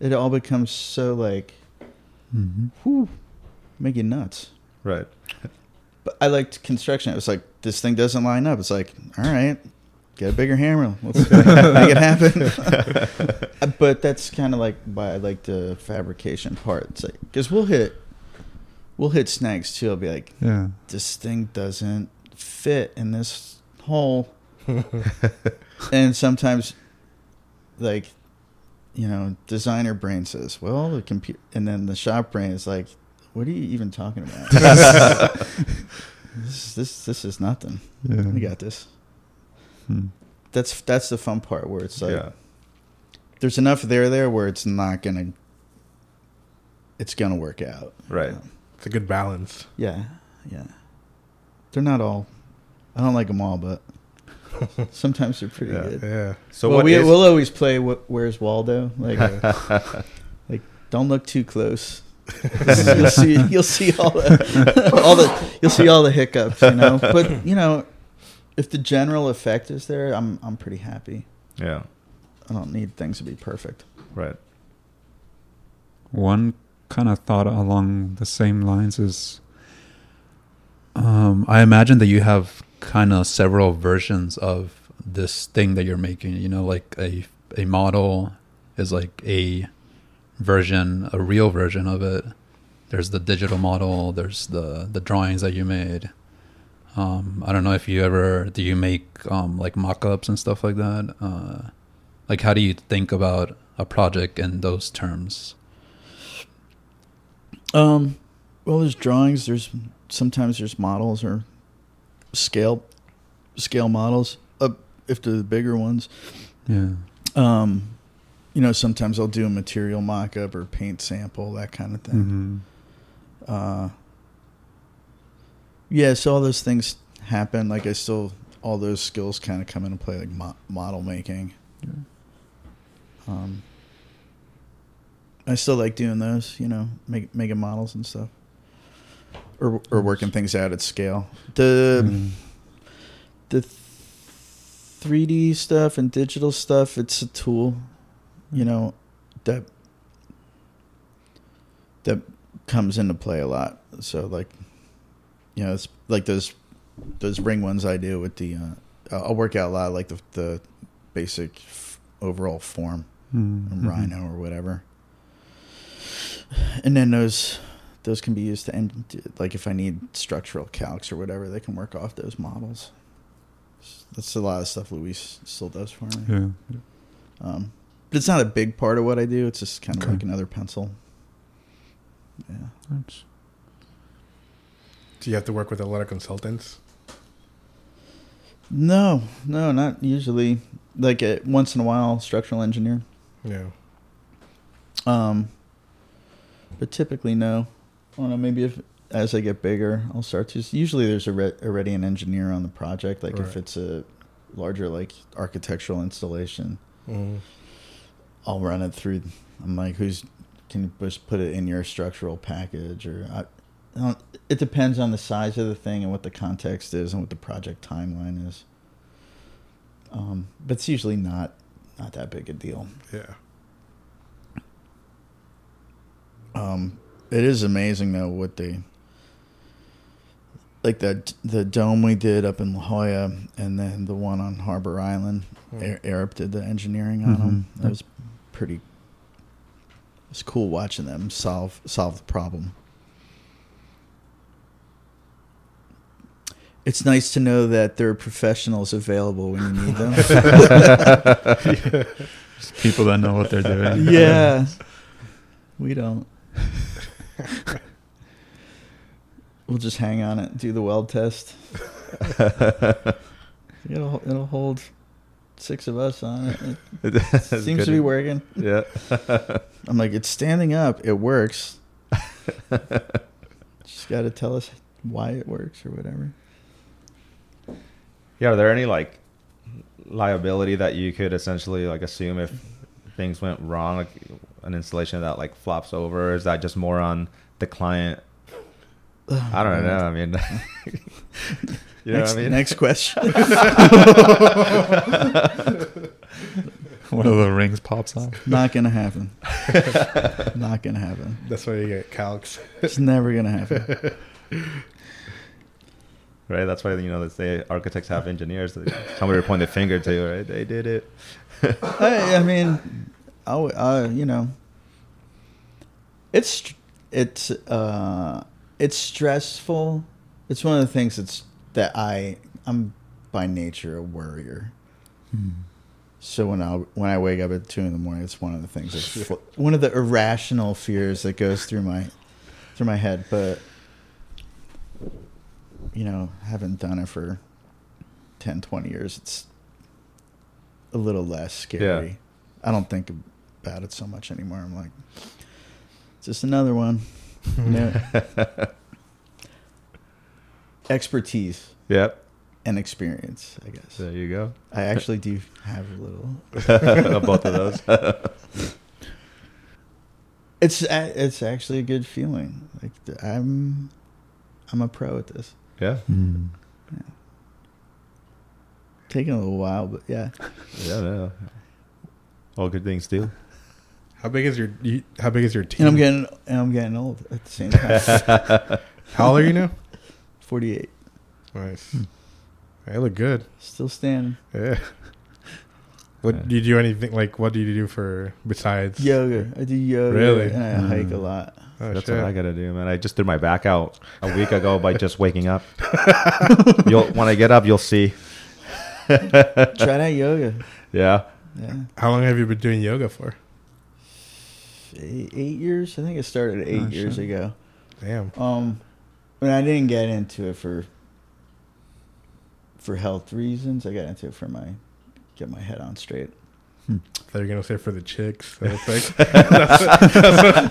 It all becomes so like, hmm whew, make you nuts. right But I liked construction. It was like this thing doesn't line up. It's like, all right, get a bigger hammer. Let's make it happen. but that's kind of like why I like the fabrication part. It's like because we'll hit, we'll hit snags too. I'll be like, Yeah. this thing doesn't fit in this hole, and sometimes like, you know, designer brain says, "Well, the computer," and then the shop brain is like, "What are you even talking about? this, this, this is nothing. Yeah. We got this." Hmm. That's that's the fun part where it's like yeah. there's enough there there where it's not gonna it's gonna work out. Right. Um, It's a good balance. yeah, yeah. They're not all. I don't like them all, but sometimes they're pretty Yeah. good. Yeah. So well, what we is- we'll always play. Wh- Where's Waldo? Like, like don't look too close. you'll see. You'll see all the all the. You'll see all the hiccups. You know, but you know, if the general effect is there, I'm I'm pretty happy. yeah. I don't need things to be perfect. Right. One kind of thought along the same lines is um, I imagine that you have kind of several versions of this thing that you're making. You know, like a a model is like a version, a real version of it. There's the digital model. There's the the drawings that you made. Um, I don't know if you ever do you make um, like mock-ups and stuff like that. Uh, like, how do you think about a project in those terms? Um, well, there's drawings. There's sometimes there's models or scale scale models. Uh, if they're the bigger ones, Yeah. um, you know, sometimes I'll do a material mock-up or paint sample, that kind of thing. Mm-hmm. Uh, yeah, so all those things happen. Like I still, all those skills kind of come into play, like mo- model making. Um, I still like doing those, you know, make, making models and stuff, or or working things out at scale. The Mm. the three D stuff and digital stuff, it's a tool, you know, that that comes into play a lot. So like, you know, it's like those those ring ones I do with the. Uh, I'll work out a lot like the the basic f- overall form, Mm. from Mhm. Rhino or whatever, and then those those can be used to end like if I need structural calcs or whatever, they can work off those models. That's a lot of stuff Luis still does for me. Yeah. Um, but it's not a big part of what I do. It's just kind of Okay. like another pencil. Yeah. That's- Do you have to work with a lot of consultants? No, no, not usually. Like uh once in a while, structural engineer. Yeah. Um, but typically no. I don't know. Maybe if as I get bigger, I'll start to. Usually, there's alre- already an engineer on the project. Like if it's a larger like architectural installation, Mm. I'll run it through. I'm like, who's can you just put it in your structural package or I, I don't, it depends on the size of the thing and what the context is and what the project timeline is. Um, but it's usually not not that big a deal. Yeah. Um, it is amazing though what they like that the dome we did up in La Jolla and then the one on Harbor Island. Mm. Arup did the engineering on them. Mhm. That was pretty. It was cool watching them solve solve the problem. It's nice to know that there are professionals available when you need them. Just people that know what they're doing. yeah, we don't. we'll just hang on it, do the weld test. It'll it'll hold six of us on it. It seems good. to be working. Yeah. I'm like, it's standing up. It works. Just got to tell us why it works or whatever. Yeah, are there any like liability that you could essentially like assume if things went wrong, like an installation that like flops over? Is that just more on the client? Oh, I don't know. I mean, you know next, what I mean? next question. One of the rings pops off. Not gonna happen. Not gonna happen. That's why you get calcs. It's never gonna happen. right? That's why you know they say architects have engineers. Somebody would point the finger to, you, right? They did it. I, I mean, I, you know, it's it's uh, it's stressful. It's one of the things that's that I I'm by nature a worrier. Hmm. So when I when I wake up at two in the morning, it's one of the things. That's one of the irrational fears that goes through my through my head. But you know, haven't done it for 10, 20 years. It's a little less scary. Yeah. I don't think about it so much anymore. I'm like, it's just another one. You know, expertise Yep. and experience, I guess. There you go. I actually do have a little. Both of those. It's it's actually a good feeling. Like I'm, I'm a pro at this. yeah. Mm. Taking a little while, but yeah. Yeah. Yeah. All good things too. How big is your you, How big is your team? And I'm getting and I'm getting old at the same time. How old are you now? Forty eight, Nice. Hmm. I look good. still standing. Yeah. What Yeah. do you do? Anything like what do you do for besides Yoga. I do yoga. Really? And I hike a hmm. lot. Oh, That's shit. what I gotta do, man. I just threw my back out a week ago by just waking up. you'll when I get up, you'll see. Try that yoga. Yeah. Yeah. How long have you been doing yoga for? Eight, eight years. I think it started eight Oh, years shit. ago. Damn. Um, when I didn't get into it for for health reasons, I got into it for my get my head on straight. I thought you were gonna say for the chicks. So like that's what, that's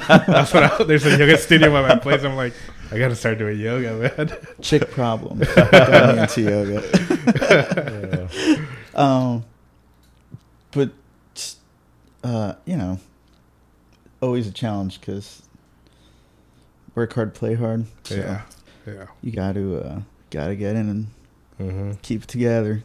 what, that's what I, there's a yoga studio at my place. I'm like, I gotta start doing yoga, man. Chick problem. got me into yoga. Um, but uh, you know, always a challenge because work hard, play hard. So Yeah. Yeah. you got to uh, got to get in and Mm-hmm. keep it together.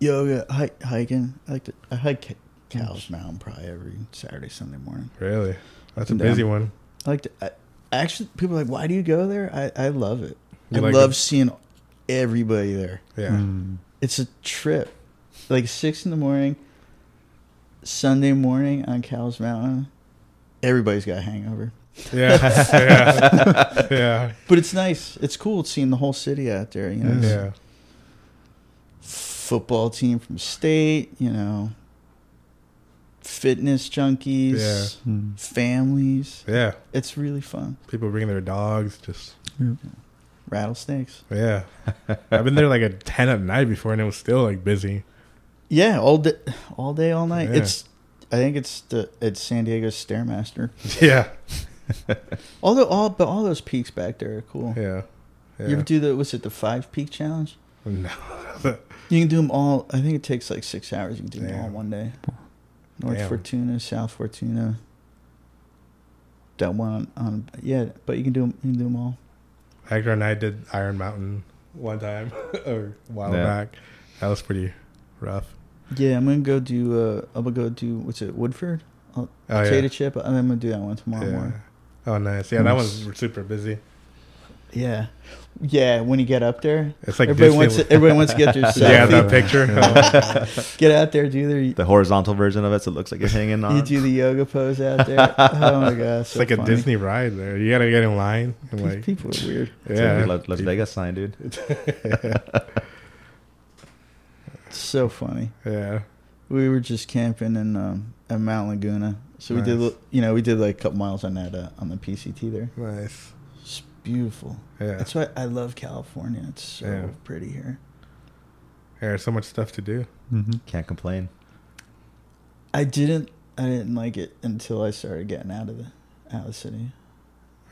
Yoga, hike, hiking. I like to. I hike Cowles Mountain probably every Saturday, Sunday morning. Really? That's a busy down. one. I like to. I, actually, people are like, why do you go there? I, I love it. You I like love the- seeing everybody there. Yeah. Mm. It's a trip. Like six in the morning, Sunday morning on Cowles Mountain. Everybody's got a hangover, Yeah. yeah. Yeah. but it's nice. It's cool seeing the whole city out there. You know, Yeah. football team from state. You know, fitness junkies, Yeah. Mm. families. Yeah. It's really fun. People bring their dogs. Just Rattlesnakes. yeah. I've been there like at ten at night before, and it was still like busy. Yeah, all day, all day, all night. Yeah. It's. I think it's the it's San Diego's Stairmaster. Yeah. Although all but all those peaks back there are cool. Yeah. Yeah. You ever do the was it the five peak challenge? no. You can do them all. I think it takes like six hours. You can do them all one day. North Damn. Fortuna, South Fortuna. That one on, on yeah, but you can do 'em- you can do them all. Hector and I did Iron Mountain one time or a while Yeah. back. That was pretty rough. Yeah, I'm gonna go do. Uh, I'm gonna go do what's it Woodson Oh potato yeah. chip. I'm gonna do that one tomorrow yeah. morning. Oh nice. Yeah, that one's super busy. Yeah, yeah. When you get up there, It's like everybody Disney- wants to, everybody wants to get their selfie. Yeah, that picture. Get out there, do their The horizontal version of it, so it looks like you're hanging on. you do the yoga pose out there. Oh my gosh, it's like a Disney ride there. You gotta get in line and like people are weird. It's yeah. like Las, Las Vegas sign, dude. It's so funny. yeah. We were just camping in um, at Mount Laguna, so we did you know we did like a couple miles on that uh, on the PCT there. Nice. It's beautiful. Yeah. That's why I love California. It's so Yeah. pretty here. There's so much stuff to do. Mm-hmm. Can't complain. I didn't I didn't like it until I started getting out of the out of the city.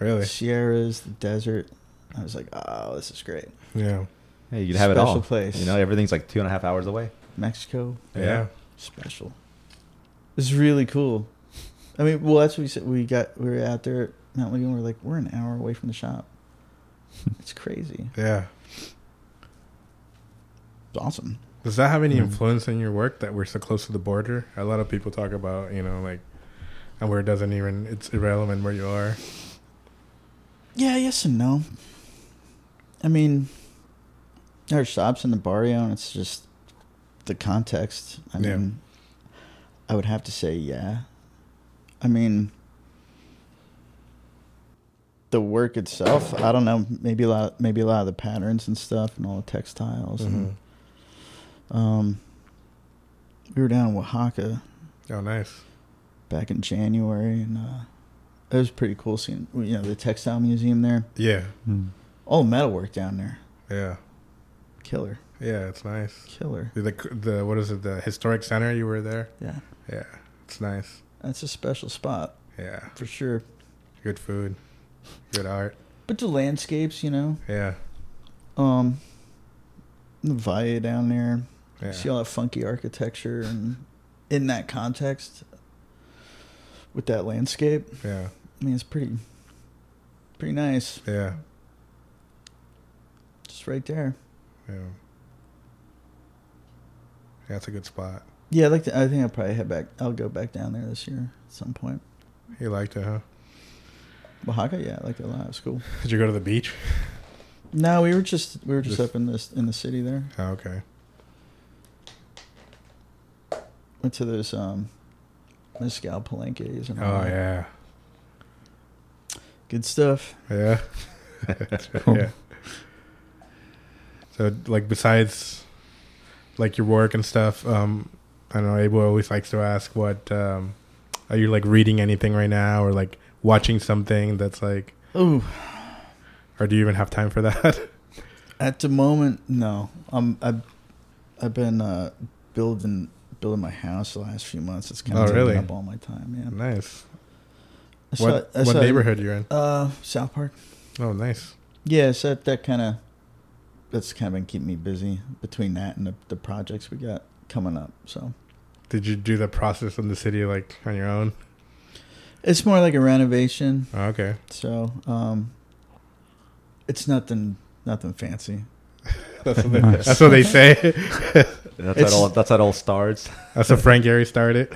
Really? Sierras, the desert. I was like, oh, this is great. Yeah. Hey, you can have it all. Special all. place. You know, everything's like two and a half hours away. Mexico, Yeah. special. It's really cool. I mean, well, that's what we said. We got we were out there at Mount Laguna. We're like, we're an hour away from the shop. It's crazy. Yeah. It's awesome. Does that have any Mm. influence in your work that we're so close to the border? A lot of people talk about, you know, like, and where it doesn't even, it's irrelevant where you are. Yeah, yes and no. I mean, there are shops in the barrio, and it's just the context. I Yeah. mean, I would have to say yeah. I mean, the work itself. I don't know. Maybe a lot. Maybe a lot of the patterns and stuff, and all the textiles. And, Mhm. um, we were down in Oaxaca Oh, nice. back in January, and uh, it was pretty cool seeing you know the textile museum there. Yeah, Mm. All the metalwork down there, yeah, killer, yeah. It's nice. killer. The the what is it? The historic center. You were there. Yeah, Yeah, it's nice. that's a special spot Yeah, for sure. good food, good art. But the landscapes, you know, Yeah, um, the Valle down there, yeah, see all that funky architecture, and in that context, with that landscape, yeah, I mean, it's pretty, pretty nice. yeah, Just right there. yeah. Yeah, it's a good spot. Yeah, I like. To, I think I'll probably head back. I'll go back down there this year at some point. You liked it, huh? Oaxaca, yeah, I like it a lot. It was cool. Did you go to the beach? No, we were just we were just Just- up in this in the city there. Oh, okay. Went to those um, mezcal palenques and all Oh that. yeah, good stuff. yeah, Cool. yeah. So, like, besides like your work and stuff, um, I don't know. Abel always likes to ask, "What um, are you like reading anything right now, or like watching something that's like, Oh, or do you even have time for that?" at the moment, no. Um, I've I've been uh, building building my house the last few months. It's kind Oh, of taking really? up all my time. Yeah. nice. I What what saw- neighborhood you're in? Uh, South Park. Oh, nice. Yeah, so that, that kind of that's kind of been keeping me busy between that and the, the projects we got coming up. So Did you do the process in the city like on your own? It's more like a renovation. Oh, okay. So um, it's nothing nothing fancy. That's what they, Nice. that's what they say. That's It's- how all. That's how it all starts. That's what Frank Gehry started.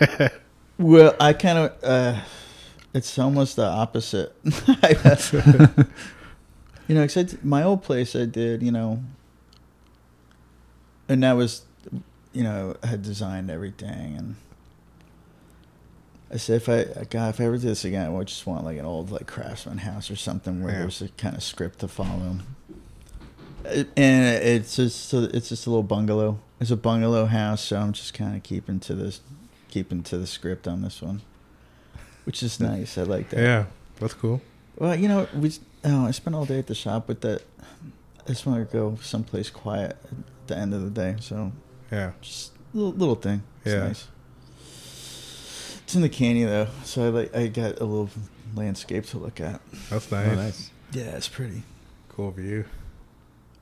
Well, I kind of uh, it's almost the opposite. you know, 'cause I d- my old place I did, you know, and that was, you know, I had designed everything, and I said if I God if I ever do this again, I would just want like an old like craftsman house or something where Yeah. there's a kind of script to follow. It- and it's just so it's just a little bungalow. It's a bungalow house, so I'm just kind of keeping to this, keeping to the script on this one, which is nice. I like that. Yeah, that's cool. Well, you know, we oh, I spent all day at the shop with that. I just want to go someplace quiet at the end of the day. So Yeah, just a little, little thing. It's Yeah. nice. It's in the canyon though, so I like I got a little landscape to look at. that's oh, nice. Oh, nice. Yeah, it's pretty. Cool view.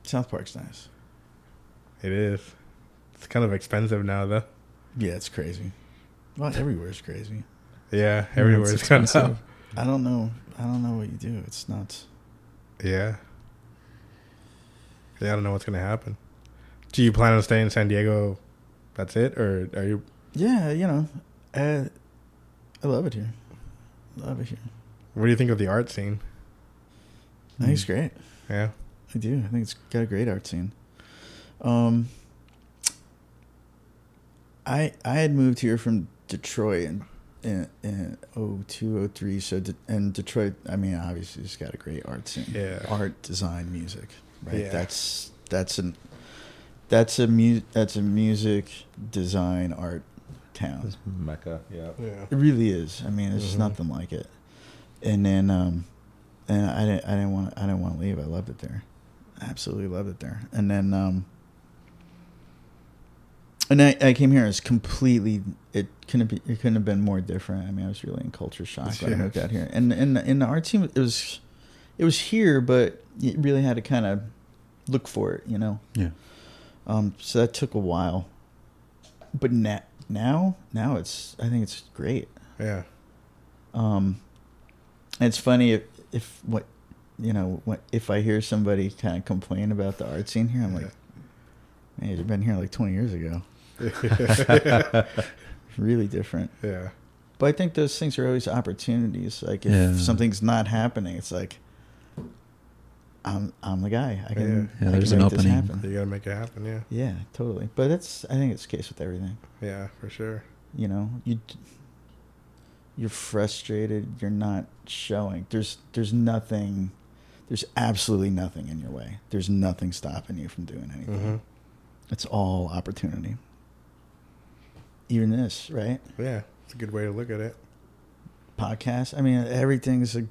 South Park's nice. It is. It's kind of expensive now, though. Yeah, it's crazy. Well, everywhere's crazy. Yeah, everywhere it's it's kind expensive. of. I don't know. I don't know what you do. It's nuts. Yeah. Yeah, I don't know what's gonna happen. Do you plan on staying in San Diego? That's it, or are you? Yeah, you know, I, I love it here. Love it here. What do you think of the art scene? I think it's great. Yeah, I do. I think it's got a great art scene. Um, I I had moved here from Detroit in in, in 02, 03, So De- and Detroit, I mean, obviously, it's got a great art scene. Yeah. art, design, music. Right. Yeah. That's that's an that's a mu- that's a music design art town. Mecca. Yeah. yeah, It really is. I mean, it's just Mhm. nothing like it. And then, um, and I didn't, I didn't want, I didn't want to leave. I loved it there. Absolutely loved it there. And then, um, and I, I came here. It's completely. It couldn't be. It couldn't have been more different. I mean, I was really in culture shock when I Yeah. moved out here. And and in the art scene, it was, it was here, but you really had to kind of look for it. You know. Yeah. Um. So that took a while. But now, now, now it's. I think it's great. yeah, Um, it's funny if, if what, you know, what, if I hear somebody kind of complain about the art scene here, I'm like, man, you've been here like 20 years ago. Really different. yeah, But I think those things are always opportunities. Like if Yeah. something's not happening, it's like, I'm I'm the guy. I can. Yeah, I there's can an make this opening. happen. you gotta make it happen. Yeah, Yeah, totally. But that's I think it's the case with everything. yeah, for sure. you know you you're frustrated you're not showing there's there's nothing there's absolutely nothing in your way there's nothing stopping you from doing anything hmm it's all opportunity even this, right? Yeah, it's a good way to look at it. Podcast. I mean, everything's a Yeah.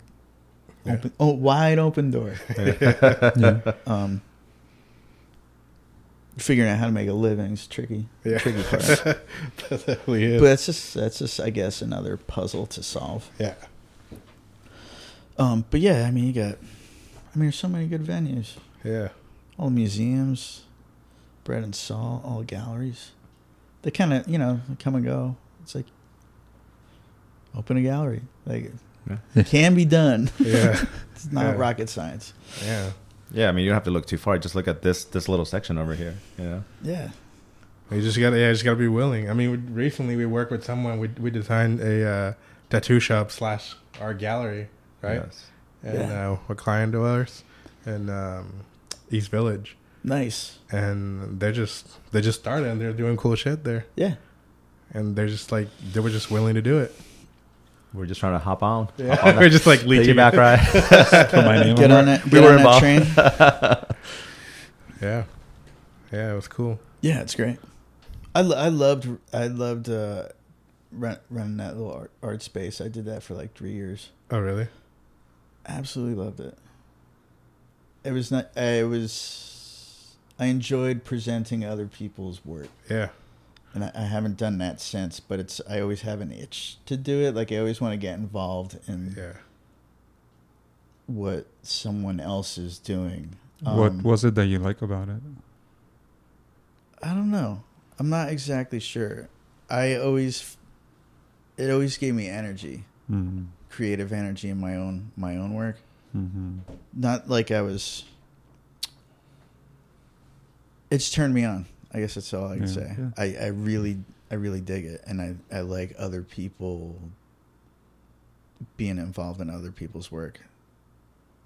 Open, oh, wide open door. yeah. Um, figuring out how to make a living is tricky. Yeah, Tricky part. that definitely is. But that's just that's just I guess another puzzle to solve. yeah, Um, but yeah, I mean you got, I mean there's so many good venues, yeah, all museums, bread and salt, all galleries. They kind of you know come and go. It's like open a gallery, like Yeah. it can be done. yeah, It's not Yeah. rocket science. yeah. Yeah, I mean, you don't have to look too far. Just look at this this little section over here. You know. Yeah, You just got to yeah, you just got to be willing. I mean, we, recently we worked with someone. We we designed a uh, tattoo shop slash art gallery, right? Yes. And Yeah. uh, a client of ours in um, East Village, nice. and they're just they just started and they're doing cool shit there, Yeah, and they're just like they were just willing to do it. We're just trying to hop on. Yeah, Hop on we're just like leeching piggyback it. ride. Put my name get on on it. that. We were on that involved. train. Yeah, yeah, it was cool. Yeah, it's great. I, lo- I loved I loved uh, run, running that little art, art space. I did that for like three years. Oh really? Absolutely loved it. It was not. I was. I enjoyed presenting other people's work, Yeah, and I, I haven't done that since. But it's. I always have an itch to do it. Like I always want to get involved in yeah. what someone else is doing. what Um, was it that you like about it? I don't know. I'm not exactly sure. I always. It always gave me energy. Mm-hmm. creative energy in my own my own work. Mm-hmm. Not like I was. It's turned me on. I guess that's all I can Yeah, say. yeah. I, I really I really dig it, and I I like other people being involved in other people's work.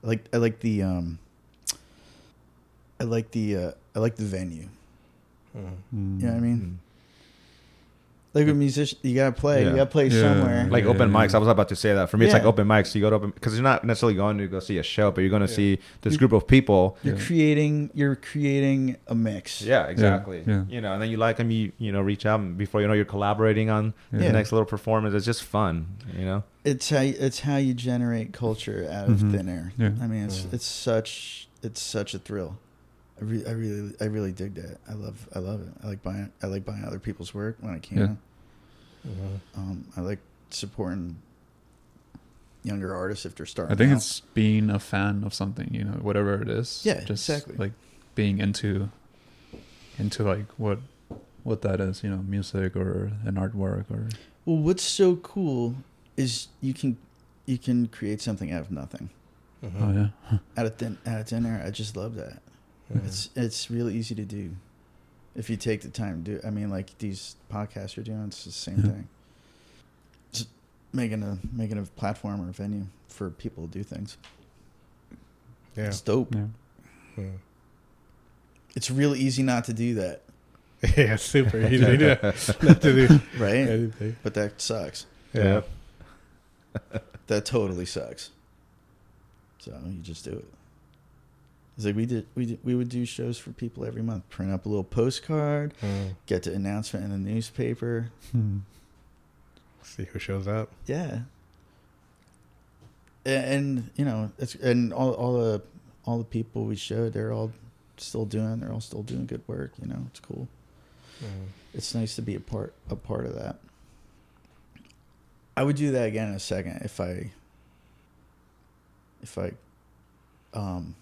I like I like the um. I like the uh, I like the venue. Mm. You know what I mean? Mm. Like a musician, you gotta play. Yeah. You gotta play Yeah. somewhere. like Yeah, open mics. I was about to say that. For me, it's like open mics. You go to open because you're not necessarily going to go see a show, but you're going to Yeah. see this You- group of people. you're Yeah. creating. You're creating a mix. Yeah, exactly. yeah. You know, and then you like them. You you know, reach out and before you know, you're collaborating on Yeah. Yeah. the next little performance. It's just fun. You know. it's how you, it's how you generate culture out of Mhm. thin air. Yeah. I mean, it's it's such it's such a thrill. I, re- I really I really dig that. I love I love it. I like buying I like buying other people's work when I can. Yeah. Mhm. Um, I like supporting younger artists if they're starting. I think out. it's being a fan of something, you know, whatever it is. Yeah, just exactly. like being into into like what what that is, you know, music or an artwork or well. What's so cool is you can you can create something out of nothing, Mhm. oh yeah. out of thin out of thin air. I just love that. It's it's really easy to do if you take the time to do. I mean, like these podcasts you're doing, it's the same Yeah. thing. Just making a making a platform or a venue for people to do things. yeah. It's dope. Yeah. Mm. It's really easy not to do that, yeah, super easy to, not to do right? anything. But that sucks. Yeah. That totally sucks. So you just do it. It's like we did. We did, we would do shows for people every month. Print up a little postcard. Mm. Get the announcement in the newspaper. Hmm. See who shows up. Yeah. And, and you know, it's and all all the all the people we showed, they're all still doing. They're all still doing good work. You know, it's cool. Mm. It's nice to be a part a part of that. I would do that again in a second if I if I um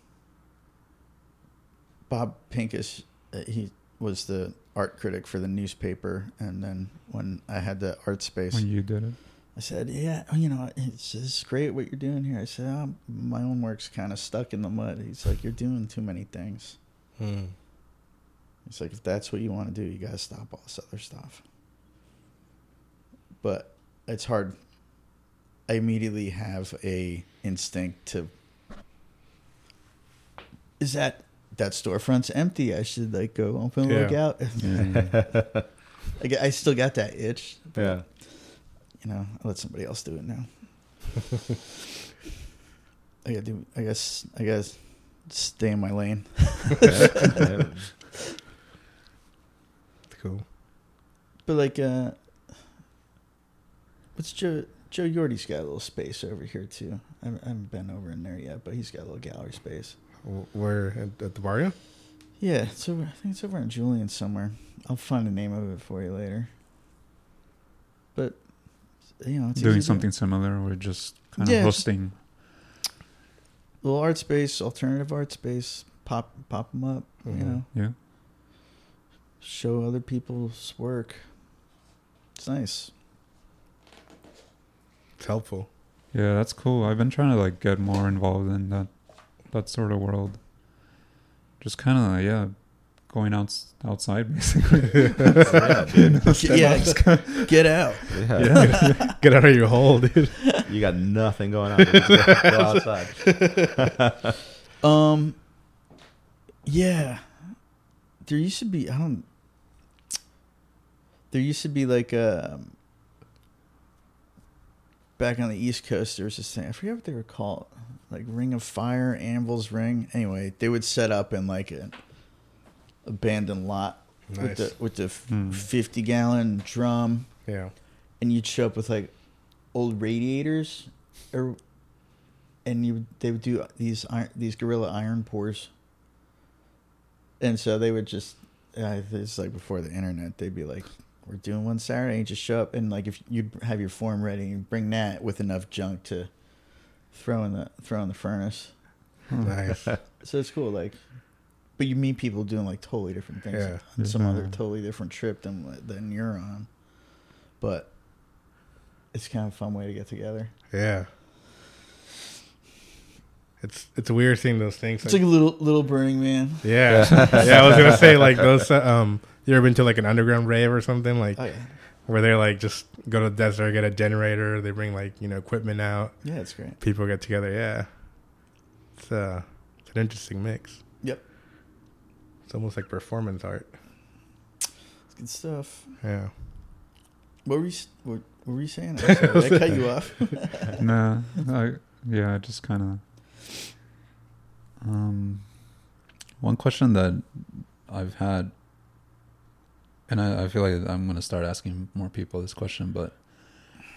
Bob Pincus uh, he was the art critic for the newspaper and then when I had the art space When you did it. I said, "Yeah, you know, it's, it's great what you're doing here." I said, oh, "My own work's kind of stuck in the mud." He's like, "You're doing too many things." Mm. He's like, "If that's what you want to do, you got to stop all this other stuff." But it's hard. I immediately have a instinct to. Is that that storefront's empty? I should like go open and look Yeah. out. Yeah. I, still got that itch. but, Yeah. You know, I'll let somebody else do it now. I gotta do. I guess. I guess stay in my lane. Cool. But like, uh, what's Joe? Joe Yordy's got a little space over here too. I haven't been over in there yet, but he's got a little gallery space. Wh- Where at, at the barrio? Yeah, it's over. I think it's over in Julian somewhere. I'll find the name of it for you later. But you know, it's easy Doing to- something similar, we're just kind Yeah, of hosting. little art space, alternative art space. Pop, pop them up. You Mhm. know, Yeah. show other people's work. It's nice. It's helpful. Yeah, that's cool. I've been trying to like get more involved in that that sort of world. Just kind of yeah, going out outside basically. yeah, dude. yeah, get out. Yeah. yeah. Get out of your hole, dude. You got nothing going on. Go, go outside. Um. Yeah. There used to be. I don't. There used to be like a. Back on the East Coast, there was this thing. I forget what they were called, like Ring of Fire, Anvil's Ring. Anyway, they would set up in like an abandoned lot with the with the f Hmm. fifty gallon drum, Yeah. and you'd show up with like old radiators, or and you they would do these iron, these guerrilla iron pours, and so they would just uh, it's like before the internet they'd be like we're doing one Saturday and you just show up and like if you have your form ready you bring that with enough junk to throw in the throw in the furnace Nice. so it's cool like but you meet people doing like totally different things Yeah. on some other totally different trip than than you're on but it's kind of a fun way to get together Yeah. It's it's a weird seeing those things. it's like a little little burning man yeah, yeah. I was gonna say like those. Um, you ever been to like an underground rave or something like oh yeah where they're like just go to the desert, get a generator, they bring like you know equipment out, yeah it's great people get together. Yeah, it's uh, it's an interesting mix. Yep. It's almost like performance art. it's good stuff Yeah. what were you what, what were you saying I'm did I cut you off nah, I, yeah, I just kind of. Um, one question that I've had, and I, I feel like I'm gonna start asking more people this question, but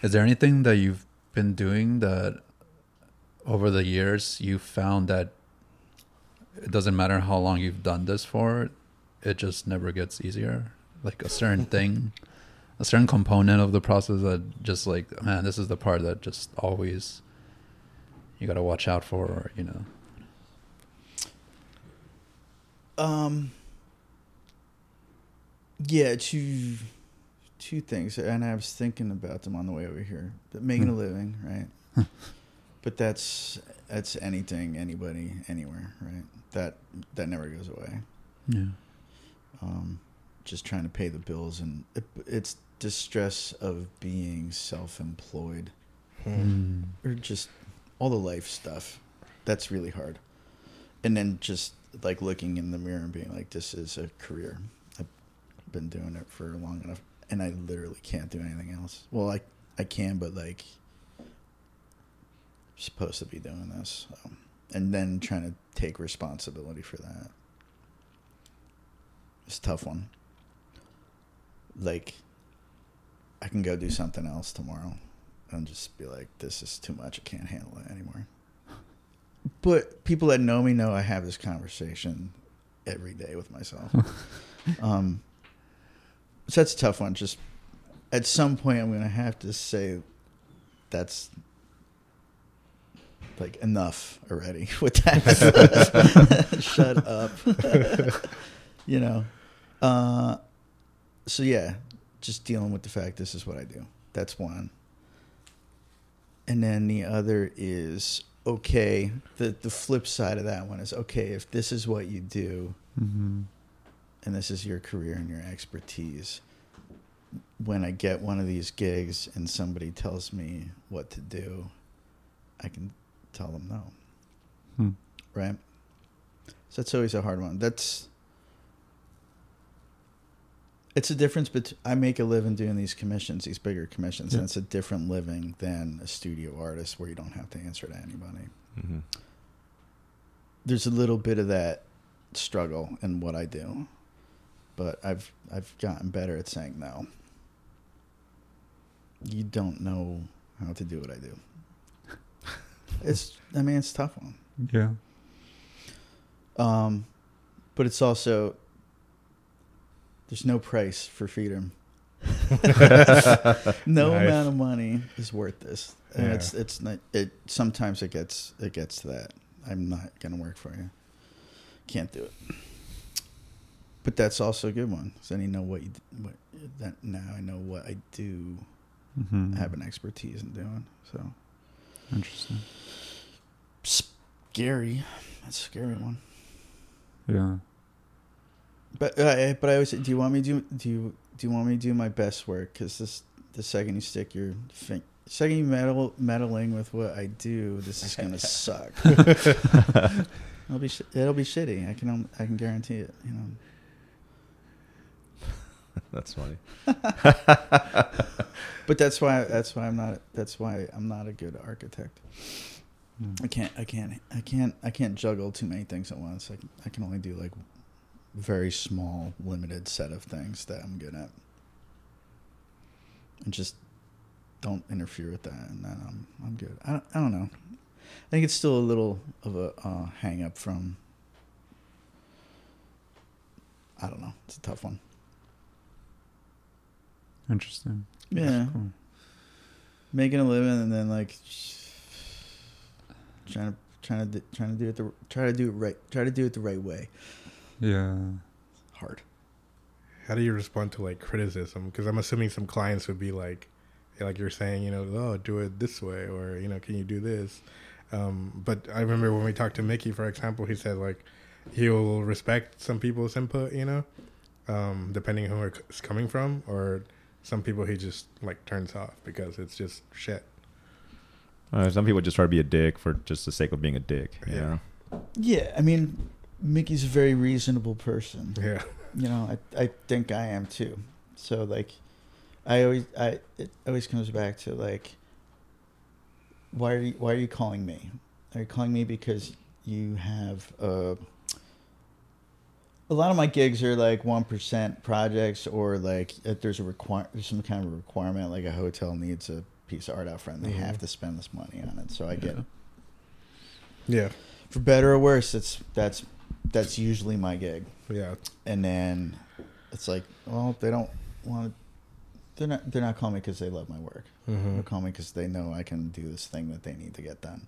is there anything that you've been doing that over the years you found that it doesn't matter how long you've done this for, it just never gets easier? Like a certain thing, a certain component of the process that just like, man, this is the part that just always you got to watch out for, or you know. Um. Yeah, two two things, and I was thinking about them on the way over here. That making a Hmm. living, right? but that's that's anything, anybody, anywhere, right? That that never goes away. Yeah. Um, just trying to pay the bills, and it, it's distress of being self-employed Mm. or just all the life stuff. That's really hard. And then just like looking in the mirror and being like, this is a career. Been doing it for long enough, and I literally can't do anything else. Well, I I can, but like, I'm supposed to be doing this, so. and then trying to take responsibility for that. It's a tough one. Like, I can go do something else tomorrow and just be like, this is too much. I can't handle it anymore. But people that know me know I have this conversation every day with myself. um, so that's a tough one. Just at some point, I'm going to have to say that's like enough already with that. Shut up. you know. Uh, so yeah, just dealing with the fact this is what I do. That's one. And then the other is okay. The the flip side of that one is okay if this is what you do hmm and this is your career and your expertise. When I get one of these gigs and somebody tells me what to do, I can tell them no. Hmm. Right? So that's always a hard one. That's it's a difference but I make a living doing these commissions, these bigger commissions, Yeah. and it's a different living than a studio artist where you don't have to answer to anybody. hmm There's a little bit of that struggle in what I do, but I've I've gotten better at saying no. you don't know how to do what I do. It's I mean it's a tough one. Yeah. Um, but it's also there's no price for freedom. no Nice. amount of money is worth this, and Yeah. it's it's not. It sometimes it gets it gets to that. I'm not gonna work for you. Can't do it. But that's also a good one. So then you know what you what that now I know what I do Mm-hmm. have an expertise in doing. So Interesting. scary. That's a scary one. Yeah. But uh, but I always say, do you want me to do do you do you want me to do my best work? Because this the second you stick your fin- second you meddle meddling with what I do, this is gonna suck. it'll be sh- it'll be shitty. I can I can guarantee it. You know. That's funny. But that's why that's why I'm not that's why I'm not a good architect. I can't I can't I can't I can't juggle too many things at once. I can, I can only do like very small limited set of things that I'm good at. And just don't interfere with that and then I'm I'm good. I don't, I don't know. I think it's still a little of a uh, hang up from I don't know. It's a tough one. Interesting. Yeah. Cool. making a living and then like trying to trying to do- trying to do it the try to do it right try to do it the right way Yeah. hard How do you respond to like criticism? Because I'm assuming some clients would be like, like you're saying, you know, oh, do it this way, or you know, can you do this? Um, but I remember when we talked to Mickey, for example, he said like he will respect some people's input, you know, um, depending who it's coming from, or some people he just like turns off because it's just shit. Uh, some people just try to be a dick for just the sake of being a dick. Yeah. know? yeah i mean mickey's a very reasonable person Yeah, you know i, I think i am too so like i always i it always comes back to like why are you why are you calling me are you calling me because you have uh a lot of my gigs are like one percent projects, or like if there's a require there's some kind of requirement, like a hotel needs a piece of art out front, they have Mhm. to spend this money on it. So I get, Yeah. yeah, for better or worse, it's that's that's usually my gig. yeah, And then it's like, well, they don't want to. They're not. They're not calling me because they love my work. hmm They're calling me because they know I can do this thing that they need to get done.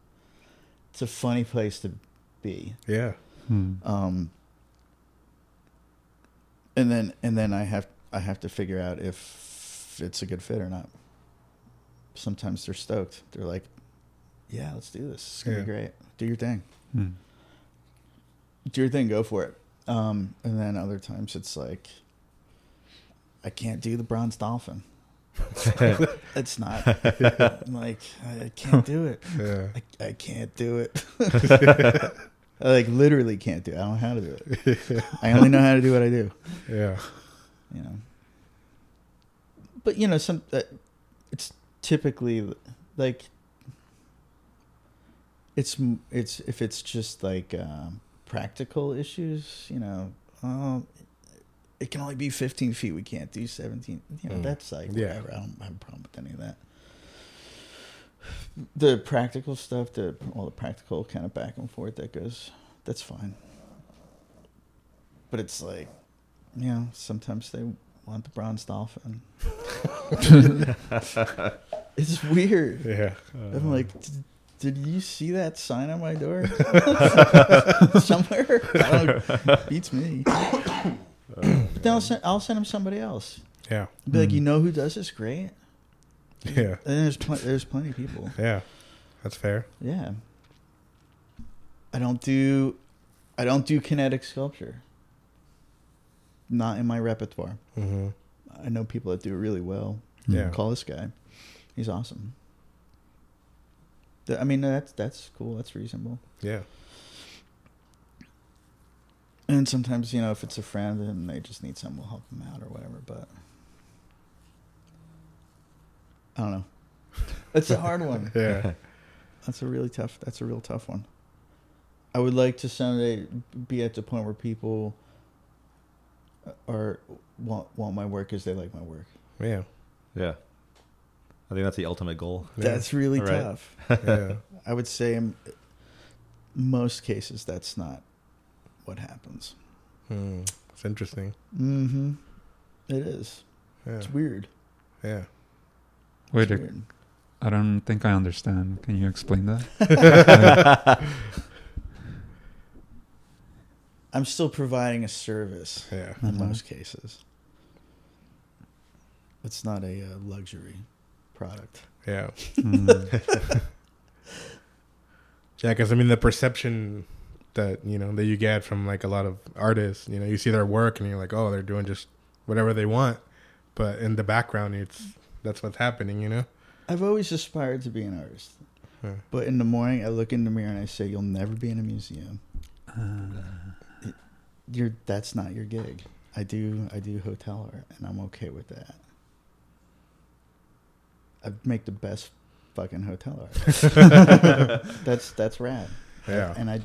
It's a funny place to be. yeah, Hmm. um and then and then i have i have to figure out if it's a good fit or not. Sometimes they're stoked. They're like yeah let's do this. It's gonna be great. Do your thing. Hmm. do your thing. Go for it. Um and then other times it's like i can't do the bronze dolphin. It's not. I'm like i can't do it. Yeah, I, I can't do it. I like literally can't do it. I don't know how to do it. I only know how to do what I do. yeah, You know. But you know, some uh, it's typically like it's it's if it's just like um, practical issues. You know, oh, it can only be 15 feet. We can't do 17. You know, Mm. that's like Yeah. whatever. I don't have a problem with any of that. The practical stuff, the all the practical kind of back and forth that goes, that's fine. But it's like, you know, sometimes they want the bronze dolphin. it's weird. yeah. I'm like, "D- did you see that sign on my door somewhere? Beats me. But then I'll send, I'll send him somebody else. yeah, Be like, Mhm. you know who does this great? Yeah, And there's pl- there's plenty of people. yeah. That's fair. Yeah. I don't do I don't do kinetic sculpture. Not in my repertoire. hmm I know people that do it really well. Yeah. Call this guy. He's awesome. I mean that's that's cool. That's reasonable. Yeah, And sometimes, you know, if it's a friend and they just need someone, we'll help them out or whatever. But I don't know. That's a hard one. yeah, That's a really tough. That's a real tough one. I would like to someday be at the point where people are want want my work because they like my work. yeah. Yeah. I think that's the ultimate goal. Yeah. That's really Right. tough. yeah. I would say in most cases that's not what happens. Hmm. It's interesting. Mm-hmm. It is. Yeah. It's weird. Yeah. Wait, It's weird. I don't think I understand. Can you explain that? I'm still providing a service Yeah. in Mhm. most cases. It's not a uh, luxury product. Yeah. Mm. Yeah, because I mean the perception that you know that you get from like a lot of artists, you know, you see their work and you're like, oh, they're doing just whatever they want, but in the background, it's that's what's happening, you know. I've always aspired to be an artist. Yeah. But in the morning, I look in the mirror and I say, "You'll never be in a museum. Uh, You're that's not your gig." I do I do hotel art, and I'm okay with that. I make the best fucking hotel art. that's that's rad. Yeah. And I,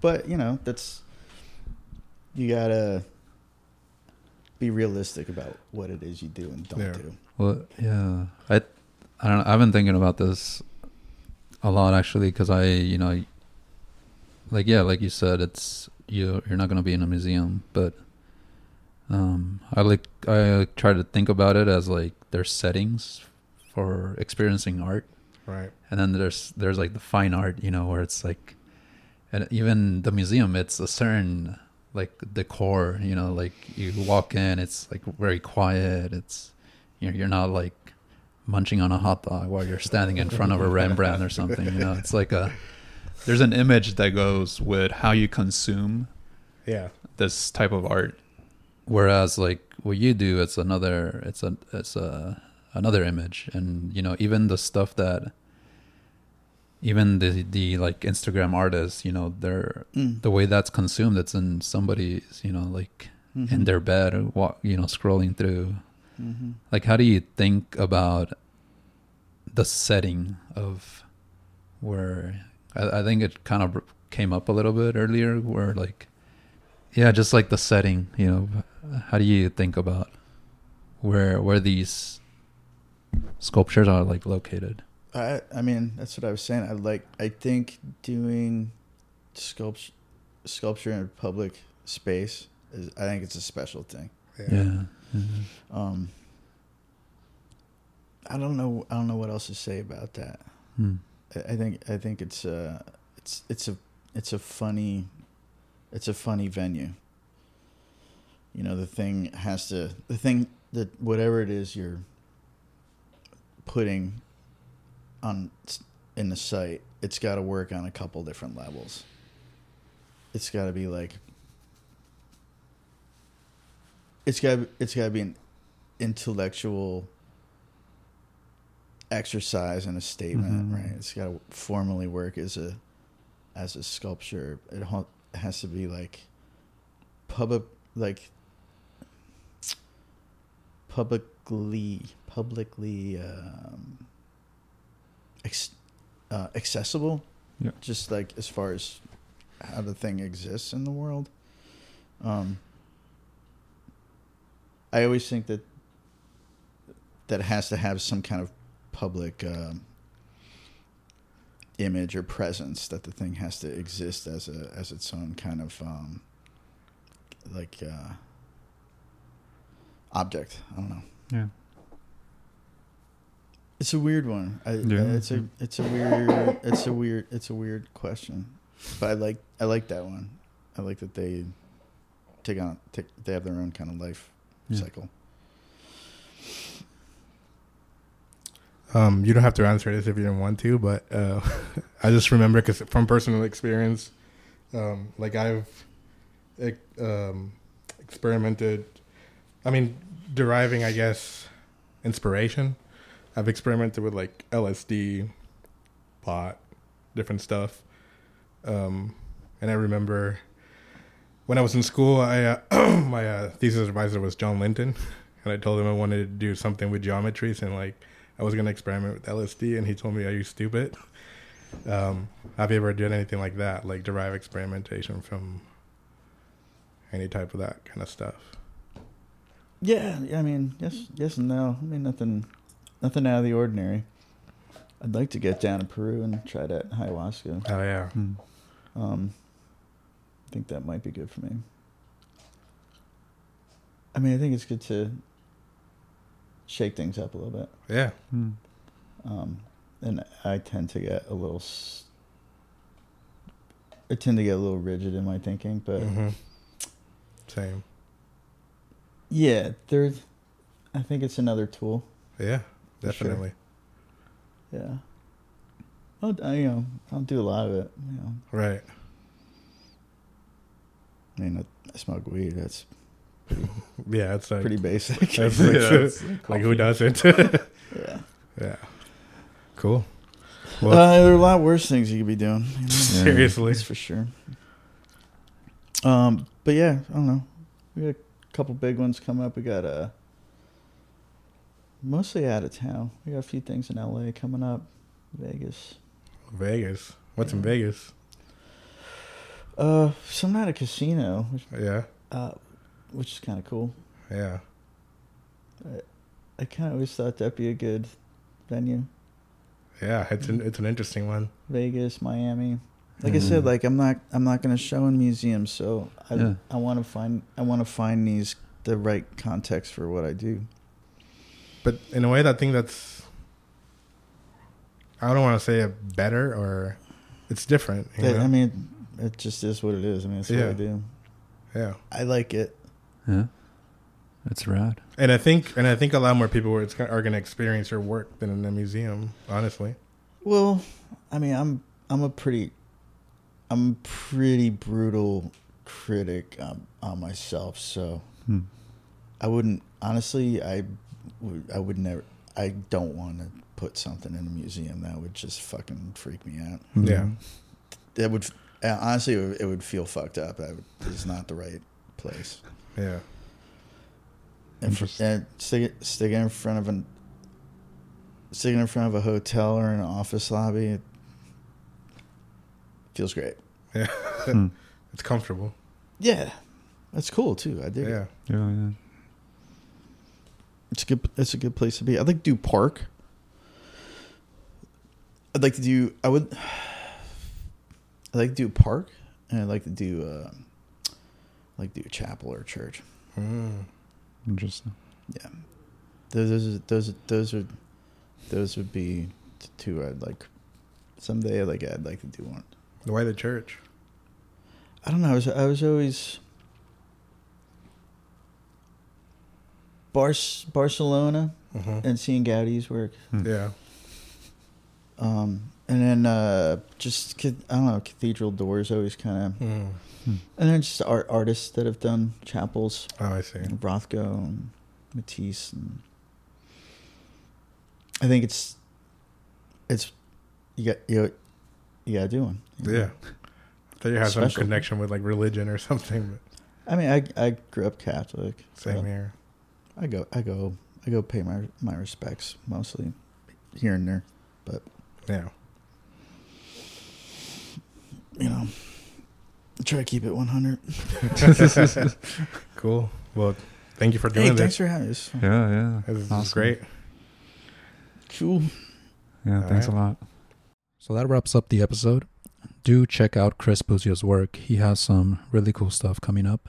but you know, that's you gotta be realistic about what it is you do and don't Yeah. do. well, yeah. I, I don't know. I've been thinking about this a lot actually because I, you know, like yeah, like you said, it's you. You're not gonna be in a museum, but um, I like I try to think about it as like there's settings for experiencing art. Right. and then there's there's like the fine art you know where it's like and even the museum it's a certain like decor you know like you walk in it's like very quiet it's you know, you're not like munching on a hot dog while you're standing in front of a rembrandt or something you know? It's like a there's an image that goes with how you consume Yeah. this type of art. Whereas like what you do it's another it's a it's a another image. And you know even the stuff that even the the like instagram artists you know they're Mm. the way that's consumed it's in somebody's you know like in Mhm. their bed or wa- you know scrolling through Mhm. like how do you think about the setting of where I, I think it kind of came up a little bit earlier where like yeah just like the setting you know how do you think about where where these sculptures are like located I I mean that's what I was saying. I like I think doing sculpture sculpture in a public space is I think it's a special thing. Yeah. yeah, Mhm. Um I don't know I don't know what else to say about that. Hmm. I, I think I think it's uh it's it's a it's a funny it's a funny venue. You know, the thing has to the thing that whatever it is you're putting on in the site, it's got to work on a couple different levels. It's got to be like it's got it's got to be an intellectual exercise and a statement, Mhm. right? It's got to formally work as a as a sculpture. It has to be like public like publicly publicly um, ex- uh, accessible. Yeah. Just like as far as how the thing exists in the world. Um, I always think that that it has to have some kind of public um, image or presence. That the thing has to exist as a as its own kind of um, like uh, object. I don't know. yeah It's a weird one. I, Yeah. It's a it's a weird it's a weird it's a weird question, but I like I like that one. I like that they take on take they have their own kind of life Yeah. cycle. Um, you don't have to answer this if you don't want to, but uh, I just remember because from personal experience, um, like I've um, experimented. I mean, deriving, I guess, inspiration. I've experimented with like LSD, pot, different stuff. Um, and I remember when I was in school, I uh, my uh, thesis advisor was John Linton, and I told him I wanted to do something with geometries and like I was gonna experiment with LSD, and he told me, "Are you stupid?" Um, have you ever done anything like that, like derive experimentation from any type of that kind of stuff? Yeah, I mean, yes, yes and no. I mean, nothing. Nothing out of the ordinary. I'd like to get down to Peru and try that ayahuasca. Oh yeah. Hmm. Um, I think that might be good for me. I mean, I think it's good to shake things up a little bit. Yeah. Hmm. Um, and I tend to get a little. s- I tend to get a little rigid in my thinking, but hmm Same. yeah, there's. I think it's another tool. Yeah. For sure. Definitely. Yeah. I'll, I, you know, I'll do a lot of it. You know, Right. I mean, I, I smoke weed. That's Yeah. It's like pretty basic. That's Yeah, like, like who doesn't? yeah. yeah. Cool. Well, uh, there are a lot worse things you could be doing. You know? seriously. That's for sure. Um, but yeah, I don't know. We got a couple big ones coming up. We got uh mostly out of town. We got a few things in LA coming up, Vegas. Vegas. What's in Vegas? Uh, some at a casino, which, Yeah. uh, which is kind of cool. Yeah. I kind of always thought that'd be a good venue. Yeah. It's an it's an interesting one. Vegas, Miami. Like I said, Mhm. like I'm not I'm not gonna show in museums, so I Yeah. I want to find I want to find these the right context for what I do. But in a way, I think that's. I don't want to say it better or, it's different. You That- know? I mean, it just is what it is. I mean, it's what Yeah. I do. yeah. I like it. Yeah. It's rad. And I think, and I think a lot more people are, are going to experience your work than in a museum. Honestly. Well, I mean, I'm I'm a pretty I'm a pretty brutal critic um, on myself, so Hmm. I wouldn't honestly. I would I would never. I don't want to put something in a museum that would just fucking freak me out. Yeah. That would uh, honestly, it would, feel fucked up. I would, it's not the right place. Yeah. And, for, and stick it, stick it in front of an sticking in front of a hotel or an office lobby. It feels great. Yeah. Hmm. It's comfortable. Yeah, that's cool too. I dig Yeah. it. Yeah, yeah. It's a good. It's a good place to be. I'd like to do park. I'd like to do. I would. I'd like to do park, and I'd like to do. Uh, like do a chapel or church. Mm. Interesting. Yeah, those those those those are those would be t- two I'd like. Someday, like I'd like to do one. Why the church? I don't know. I was I was always Bar- Barcelona hmm and seeing Gaudi's work. Hmm. Yeah. Um, and then uh, just I don't know, cathedral doors always kind of, Mm. And then just art artists that have done chapels, Oh, I see. Rothko and Matisse, and I think it's it's you got you you gotta do one. you know? Yeah. I thought you had some connection with like religion or something, I mean, I I grew up Catholic. same so here. I go I go I go pay my my respects mostly here and there, but Yeah. you know. Try to keep it 100. Cool. Well, thank you for Hey, doing thanks this. for having us. Yeah, yeah. This is great. Cool. Yeah, All thanks right. a lot. So that wraps up the episode. Do check out Chris Puzio's work. He has some really cool stuff coming up.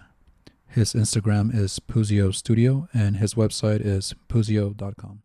His Instagram is Puzio Studio and his website is puzio.com.